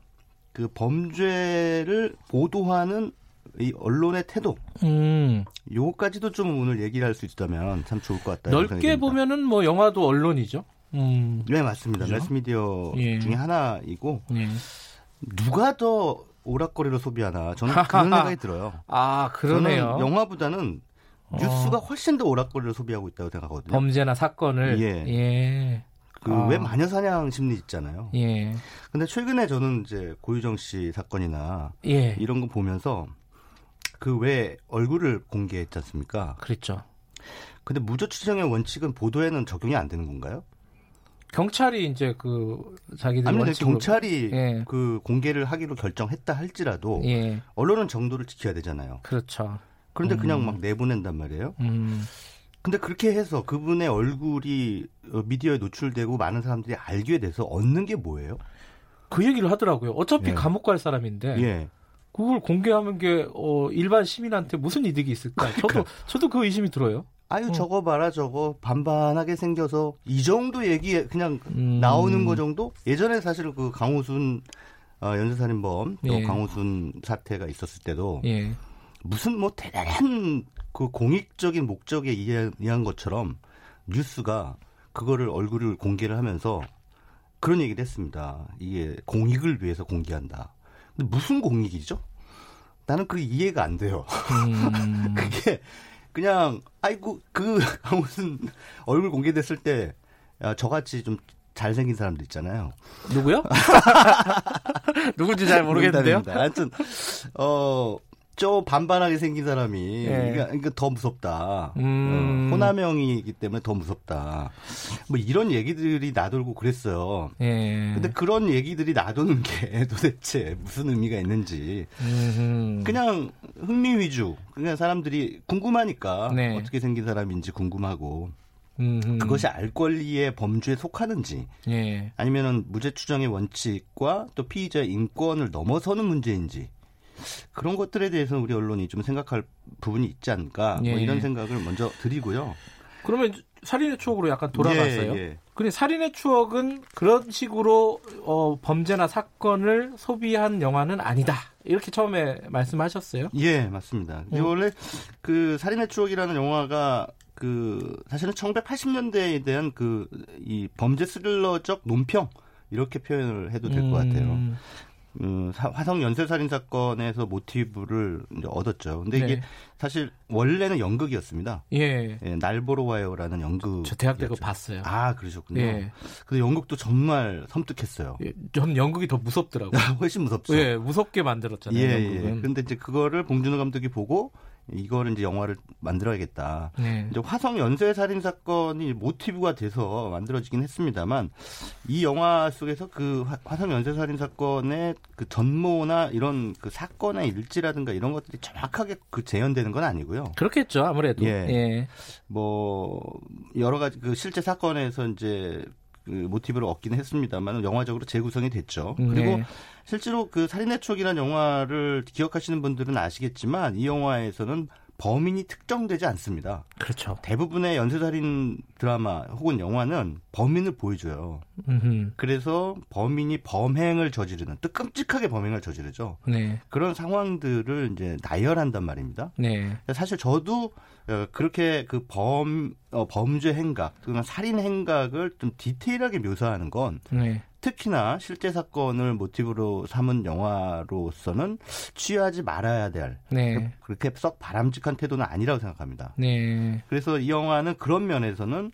그 범죄를 보도하는 이 언론의 태도, 음. 요거까지도 좀 오늘 얘기를 할 수 있다면 참 좋을 것 같다. 넓게 보면은 뭐 영화도 언론이죠. 음. 네 맞습니다. 그죠? 매스미디어 예. 중에 하나이고 예. 누가 더 오락거리로 소비하나 저는 그런 생각이 들어요. 아 그러네요. 영화보다는 어. 뉴스가 훨씬 더 오락거리를 소비하고 있다고 생각하거든요. 범죄나 사건을. 예. 예. 그왜 아. 마녀 사냥 심리 있잖아요. 예. 근데 최근에 저는 이제 고유정 씨 사건이나 예. 이런 거 보면서 그 왜 얼굴을 공개했지 않습니까? 그랬죠. 근데 무죄 추정의 원칙은 보도에는 적용이 안 되는 건가요? 경찰이 이제 그 자기들 아니 원칙으로... 경찰이 예. 그 공개를 하기로 결정했다 할지라도 예. 언론은 정도를 지켜야 되잖아요. 그렇죠. 그런데 음. 그냥 막 내보낸단 말이에요. 음. 근데 그렇게 해서 그분의 얼굴이 어, 미디어에 노출되고 많은 사람들이 알게 돼서 얻는 게 뭐예요? 그 얘기를 하더라고요. 어차피 예. 감옥 갈 사람인데 예. 그걸 공개하는 게 어, 일반 시민한테 무슨 이득이 있을까? 저도 그러니까. 저도 그 의심이 들어요. 아유 어. 저거 봐라 저거 반반하게 생겨서 이 정도 얘기 그냥 음. 나오는 거 정도 예전에 사실 그 강호순 어, 연쇄살인범 또 예. 강호순 사태가 있었을 때도 예. 무슨 뭐 대단한 그 공익적인 목적에 의한 것처럼 뉴스가 그거를 얼굴을 공개를 하면서 그런 얘기를 했습니다. 이게 공익을 위해서 공개한다. 근데 무슨 공익이죠? 나는 그 이해가 안 돼요. 음. 그게 그냥 아이고 그 무슨 얼굴 공개됐을 때 야, 저같이 좀 잘생긴 사람들 있잖아요. 누구요? 누군지 잘 모르겠는데요. 하여튼 어 저 반반하게 생긴 사람이 예. 그러니까, 그러니까 더 무섭다. 음. 어, 호남형이기 때문에 더 무섭다. 뭐 이런 얘기들이 나돌고 그랬어요. 예. 근데 그런 얘기들이 나도는 게 도대체 무슨 의미가 있는지 음흠. 그냥 흥미 위주. 그냥 사람들이 궁금하니까 네. 어떻게 생긴 사람인지 궁금하고 음흠. 그것이 알 권리의 범주에 속하는지 예. 아니면은 무죄 추정의 원칙과 또 피의자의 인권을 넘어서는 문제인지 그런 것들에 대해서 우리 언론이 좀 생각할 부분이 있지 않을까 뭐 예. 뭐 이런 생각을 먼저 드리고요. 그러면 살인의 추억으로 약간 돌아갔어요. 예, 예. 근데 살인의 추억은 그런 식으로 어, 범죄나 사건을 소비한 영화는 아니다. 이렇게 처음에 말씀하셨어요? 예, 맞습니다. 음. 원래 그 살인의 추억이라는 영화가 그 사실은 1980년대에 대한 그 이 범죄 스릴러적 논평 이렇게 표현을 해도 될것 음. 같아요. 음, 화성 연쇄살인 사건에서 모티브를 이제 얻었죠. 근데 이게 네. 사실 원래는 연극이었습니다. 예. 예. 날 보러 와요라는 연극. 저 대학 때 그거 봤어요. 아, 그러셨군요. 예. 근데 연극도 정말 섬뜩했어요. 예. 전 연극이 더 무섭더라고요. 훨씬 무섭죠. 예, 무섭게 만들었잖아요. 예, 연극은. 예. 근데 이제 그거를 봉준호 감독이 보고 이거를 이제 영화를 만들어야겠다. 네. 이제 화성 연쇄 살인 사건이 모티브가 돼서 만들어지긴 했습니다만 이 영화 속에서 그 화성 연쇄 살인 사건의 그 전모나 이런 그 사건의 일지라든가 이런 것들이 정확하게 그 재현되는 건 아니고요. 그렇겠죠, 아무래도. 예. 예. 뭐 여러 가지 그 실제 사건에서 이제 그 모티브를 얻기는 했습니다만 영화적으로 재구성이 됐죠. 네. 그리고 실제로 그 살인의 추억이라는 영화를 기억하시는 분들은 아시겠지만 이 영화에서는 범인이 특정되지 않습니다. 그렇죠. 대부분의 연쇄살인 드라마 혹은 영화는 범인을 보여줘요. 음흠. 그래서 범인이 범행을 저지르는 뜨끔찍하게 범행을 저지르죠. 네. 그런 상황들을 이제 나열한단 말입니다. 네. 사실 저도 어, 그렇게 그 범, 어, 범죄 행각, 또는 살인 행각을 좀 디테일하게 묘사하는 건 네. 특히나 실제 사건을 모티브로 삼은 영화로서는 취하지 말아야 될 네. 그렇게 썩 바람직한 태도는 아니라고 생각합니다. 네. 그래서 이 영화는 그런 면에서는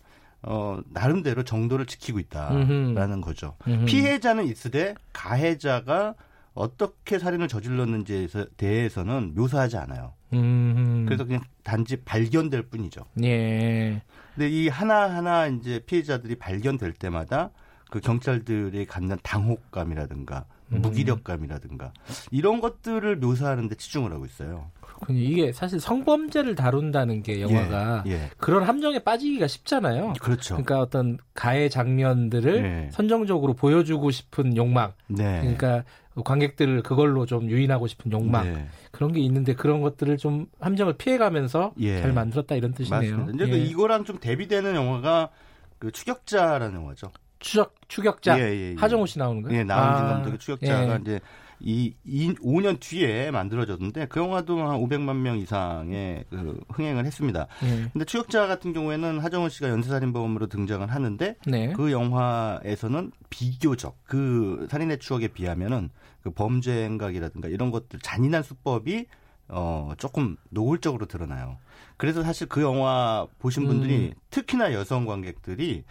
어, 나름대로 정도를 지키고 있다라는. 거죠. 음흠. 피해자는 있으되 가해자가 어떻게 살인을 저질렀는지에 대해서는 묘사하지 않아요. 음흠. 그래서 그냥 단지 발견될 뿐이죠. 예. 근데 이 하나하나 이제 피해자들이 발견될 때마다 그 경찰들이 갖는 당혹감이라든가 음. 무기력감이라든가 이런 것들을 묘사하는 데 치중을 하고 있어요. 그렇군요. 이게 사실 성범죄를 다룬다는 게 영화가 예, 예. 그런 함정에 빠지기가 쉽잖아요. 그렇죠. 그러니까 어떤 가해 장면들을 예. 선정적으로 보여주고 싶은 욕망. 네. 그러니까 관객들을 그걸로 좀 유인하고 싶은 욕망 네. 그런 게 있는데 그런 것들을 좀 함정을 피해가면서 예. 잘 만들었다 이런 뜻이네요. 맞습니다. 이제 그 예. 이거랑 좀 대비되는 영화가 그 추격자라는 영화죠. 추적 추격자 예, 예, 예. 하정우 씨 나오는 거예요? 예, 나은진 아, 감독의 추격자가 예. 이제 이, 이 5년 뒤에 만들어졌는데 그 영화도 한 500만 명 이상의 그 흥행을 했습니다. 네. 근데 추격자 같은 경우에는 하정우 씨가 연쇄살인범으로 등장을 하는데 네. 그 영화에서는 비교적 그 살인의 추억에 비하면은 그 범죄 행각이라든가 이런 것들 잔인한 수법이 어 조금 노골적으로 드러나요. 그래서 사실 그 영화 보신 분들이 음. 특히나 여성 관객들이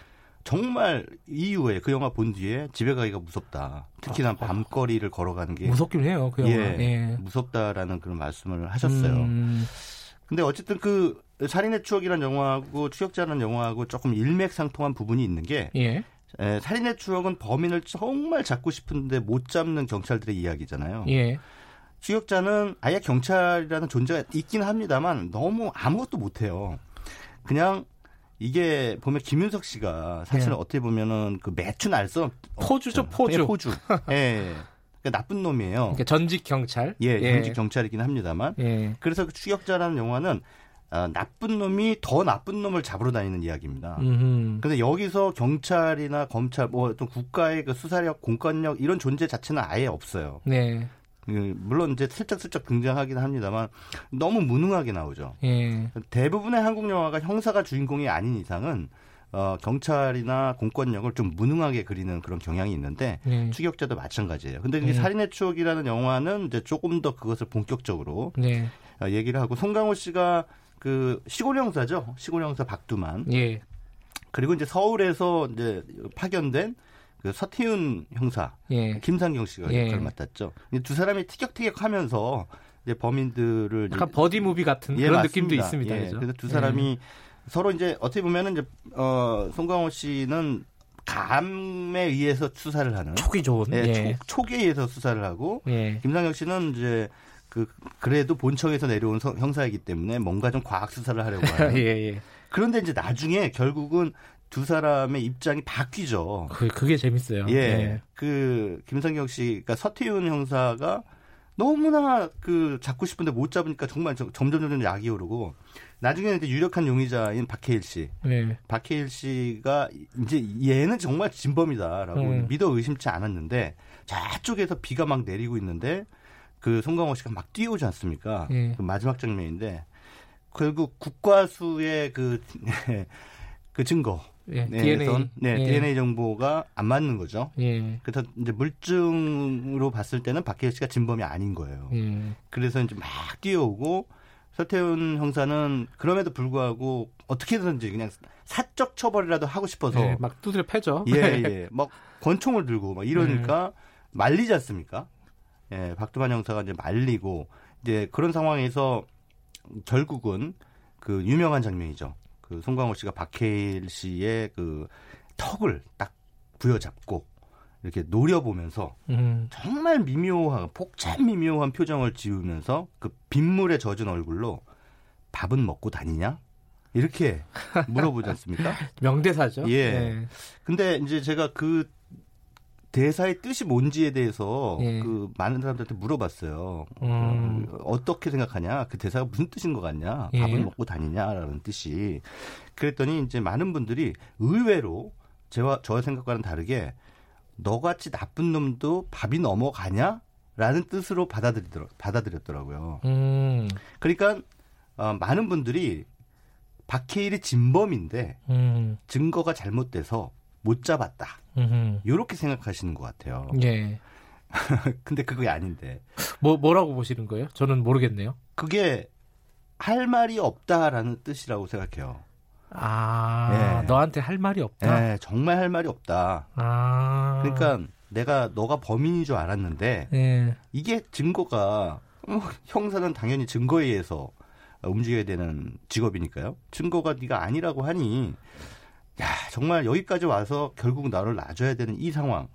정말 이후에 그 영화 본 뒤에 집에 가기가 무섭다. 특히나 아, 밤거리를 걸어가는 게 무섭긴 해요. 그 영화. 예, 예. 무섭다라는 그런 말씀을 하셨어요. 음. 근데 어쨌든 그 살인의 추억이라는 영화하고 추격자라는 영화하고 조금 일맥상통한 부분이 있는 게 예. 에, 살인의 추억은 범인을 정말 잡고 싶은데 못 잡는 경찰들의 이야기잖아요. 예. 추격자는 아예 경찰이라는 존재가 있긴 합니다만 너무 아무것도 못해요. 그냥 이게 보면 김윤석 씨가 사실 은 네. 어떻게 보면은 그 매춘 알선 포주죠 포주 포주 예 그러니까 나쁜 놈이에요. 그러니까 전직 경찰 예, 예. 전직 경찰이긴 합니다만 예. 그래서 그 추격자라는 영화는 아, 나쁜 놈이 더 나쁜 놈을 잡으러 다니는 이야기입니다. 음흠. 근데 여기서 경찰이나 검찰 뭐 어떤 국가의 그 수사력, 공권력 이런 존재 자체는 아예 없어요. 네. 그 물론 이제 슬쩍슬쩍 등장하긴 합니다만 너무 무능하게 나오죠. 예. 대부분의 한국 영화가 형사가 주인공이 아닌 이상은 어, 경찰이나 공권력을 좀 무능하게 그리는 그런 경향이 있는데 네. 추격자도 마찬가지예요. 근데 이 네. 살인의 추억이라는 영화는 이제 조금 더 그것을 본격적으로 네. 어, 얘기를 하고 송강호 씨가 그 시골 형사죠. 시골 형사 박두만. 예. 그리고 이제 서울에서 이제 파견된 그 서태윤 형사, 예. 김상경 씨가 예. 역할을 맡았죠. 두 사람이 티격태격하면서 이제 범인들을 약간 buddy movie 같은 예, 그런 맞습니다. 느낌도 있습니다. 예, 그래서 두 사람이 예. 서로 이제 어떻게 보면은 이제 어 송강호 씨는 감에 의해서 수사를 하는 촉이 좋은 예, 예. 촉, 에 의해서 수사를 하고 예. 김상경 씨는 이제 그 그래도 본청에서 내려온 서, 형사이기 때문에 뭔가 좀 과학 수사를 하려고 하는. 예, 예. 그런데 이제 나중에 결국은 두 사람의 입장이 바뀌죠. 그, 그게 재밌어요. 예. 네. 그, 김성경 씨, 그러니까 서태윤 형사가 너무나 그 잡고 싶은데 못 잡으니까 정말 점점 점점 약이 오르고 나중에는 이제 유력한 용의자인 박해일 씨. 네. 박해일 씨가 이제 얘는 정말 진범이다라고 음. 믿어 의심치 않았는데 저쪽에서 비가 막 내리고 있는데 그 송강호 씨가 막 뛰어오지 않습니까? 네. 그 마지막 장면인데 결국 국과수의 그, 그 증거 예, 네, DNA 네, 예. DNA 정보가 안 맞는 거죠. 예. 그래서 이제 물증으로 봤을 때는 박혜일 씨가 진범이 아닌 거예요. 예. 그래서 이제 막 뛰어오고 서태훈 형사는 그럼에도 불구하고 어떻게든지 그냥 사적 처벌이라도 하고 싶어서 예, 막 두드려 패죠. 예, 예. 막 권총을 들고 막 이러니까 예. 말리지 않습니까? 예, 박두만 형사가 이제 말리고 이제 그런 상황에서 결국은 그 유명한 장면이죠. 그 송강호 씨가 박해일 씨의 그 턱을 딱 부여잡고 이렇게 노려보면서 음. 정말 미묘한 복잡 미묘한 표정을 지으면서 그 빗물에 젖은 얼굴로 밥은 먹고 다니냐 이렇게 물어보지 않습니까? 명대사죠. 예. 네. 근데 이제 제가 그 대사의 뜻이 뭔지에 대해서 예. 그 많은 사람들한테 물어봤어요. 음. 어, 떻게 생각하냐? 그 대사가 무슨 뜻인 것 같냐? 예. 밥을 먹고 다니냐라는 뜻이. 그랬더니 이제 많은 분들이 의외로 제와 저의 생각과는 다르게 너같이 나쁜 놈도 밥이 넘어가냐? 라는 뜻으로 받아들이더라, 받아들였더라고요. 음. 그러니까 어, 많은 분들이 박해일이 진범인데 음. 증거가 잘못돼서 못 잡았다. 이렇게 생각하시는 것 같아요. 예. 근데 그게 아닌데. 뭐 뭐라고 보시는 거예요? 저는 모르겠네요. 그게 할 말이 없다라는 뜻이라고 생각해요. 아, 예. 너한테 할 말이 없다. 예, 정말 할 말이 없다. 아. 그러니까 내가 너가 범인인 줄 알았는데 예. 이게 증거가 어, 형사는 당연히 증거에 의해서 움직여야 되는 직업이니까요. 증거가 네가 아니라고 하니 야 정말 여기까지 와서 결국 나를 놔줘야 되는 이 상황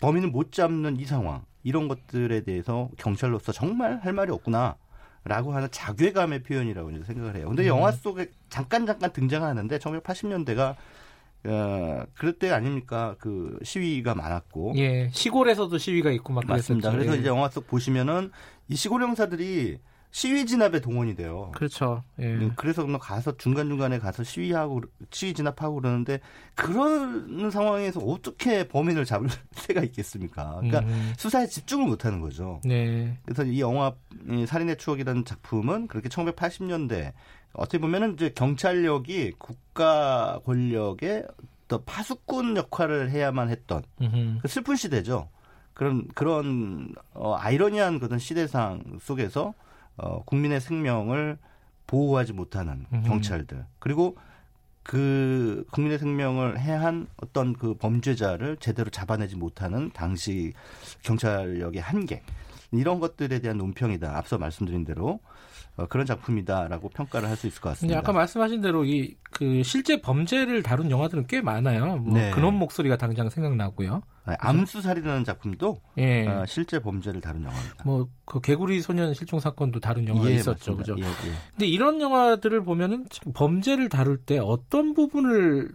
범인을 못 잡는 이 상황 이런 것들에 대해서 경찰로서 정말 할 말이 없구나 라고 하는 자괴감의 표현이라고 이제 생각을 해요. 근데 음. 영화 속에 잠깐 잠깐 등장하는데 1980년대가 어, 그럴 때 아닙니까? 그 시위가 많았고. 예. 시골에서도 시위가 있고 막 맞습니다. 그랬었죠. 그래서 예. 이제 영화 속 보시면은 이 시골 형사들이 시위 진압에 동원이 돼요. 그렇죠. 예. 음, 그래서 뭐 가서 중간 중간에 가서 시위하고 시위 진압하고 그러는데 그런 상황에서 어떻게 범인을 잡을 새가 있겠습니까? 그러니까 음. 수사에 집중을 못하는 거죠. 네. 그래서 이 영화 이 살인의 추억이라는 작품은 그렇게 1980년대 어떻게 보면은 이제 경찰력이 국가 권력의 더 파수꾼 역할을 해야만 했던 그 슬픈 시대죠. 그런 그런 어, 아이러니한 그런 시대상 속에서 어, 국민의 생명을 보호하지 못하는 음. 경찰들 그리고 그 국민의 생명을 해한 어떤 그 범죄자를 제대로 잡아내지 못하는 당시 경찰력의 한계 이런 것들에 대한 논평이다. 앞서 말씀드린 대로 어, 그런 작품이다라고 평가를 할 수 있을 것 같습니다. 아까 말씀하신 대로 이 그 실제 범죄를 다룬 영화들은 꽤 많아요. 뭐 네. 근원 목소리가 당장 생각나고요. 네, 암수살이라는 작품도 예. 어, 실제 범죄를 다룬 영화입니다. 뭐 그 개구리 소년 실종 사건도 다룬 영화가 예, 있었죠, 그죠? 예, 예. 근데 이런 영화들을 보면은 범죄를 다룰 때 어떤 부분을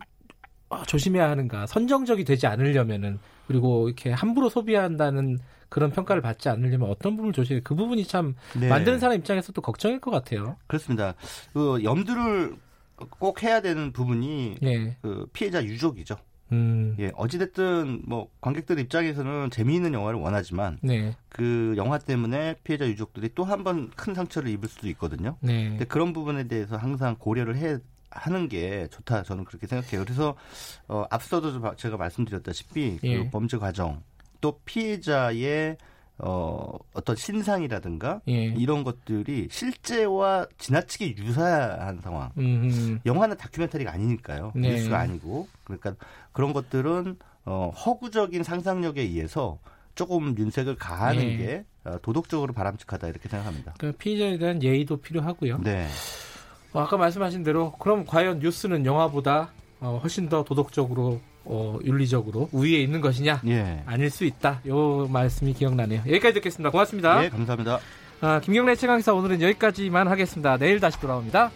어, 조심해야 하는가, 선정적이 되지 않으려면은 그리고 이렇게 함부로 소비한다는 그런 평가를 받지 않으려면 어떤 부분을 조심해? 그 부분이 참 네. 만드는 사람 입장에서도 걱정일 것 같아요. 그렇습니다. 그 염두를 꼭 해야 되는 부분이 예. 그 피해자 유족이죠. 음. 예, 어찌됐든 뭐 관객들 입장에서는 재미있는 영화를 원하지만 네. 그 영화 때문에 피해자 유족들이 또 한 번 큰 상처를 입을 수도 있거든요. 네. 근데 그런 부분에 대해서 항상 고려를 해 하는 게 좋다 저는 그렇게 생각해요. 그래서 어, 앞서도 제가 말씀드렸다시피 그 예. 그 범죄 과정 또 피해자의 어, 어떤 신상이라든가 예. 이런 것들이 실제와 지나치게 유사한 상황. 음흠. 영화는 다큐멘터리가 아니니까요. 네. 뉴스가 아니고. 그러니까 그런 것들은 어, 허구적인 상상력에 의해서 조금 윤색을 가하는 네. 게 어, 도덕적으로 바람직하다 이렇게 생각합니다. 그 피해자에 대한 예의도 필요하고요. 네. 어, 아까 말씀하신 대로 그럼 과연 뉴스는 영화보다 어, 훨씬 더 도덕적으로 어, 윤리적으로 우위에 있는 것이냐? 예. 아닐 수 있다. 요 말씀이 기억나네요. 여기까지 듣겠습니다. 고맙습니다. 예, 감사합니다. 아, 김경래 최강사 오늘은 여기까지만 하겠습니다. 내일 다시 돌아옵니다.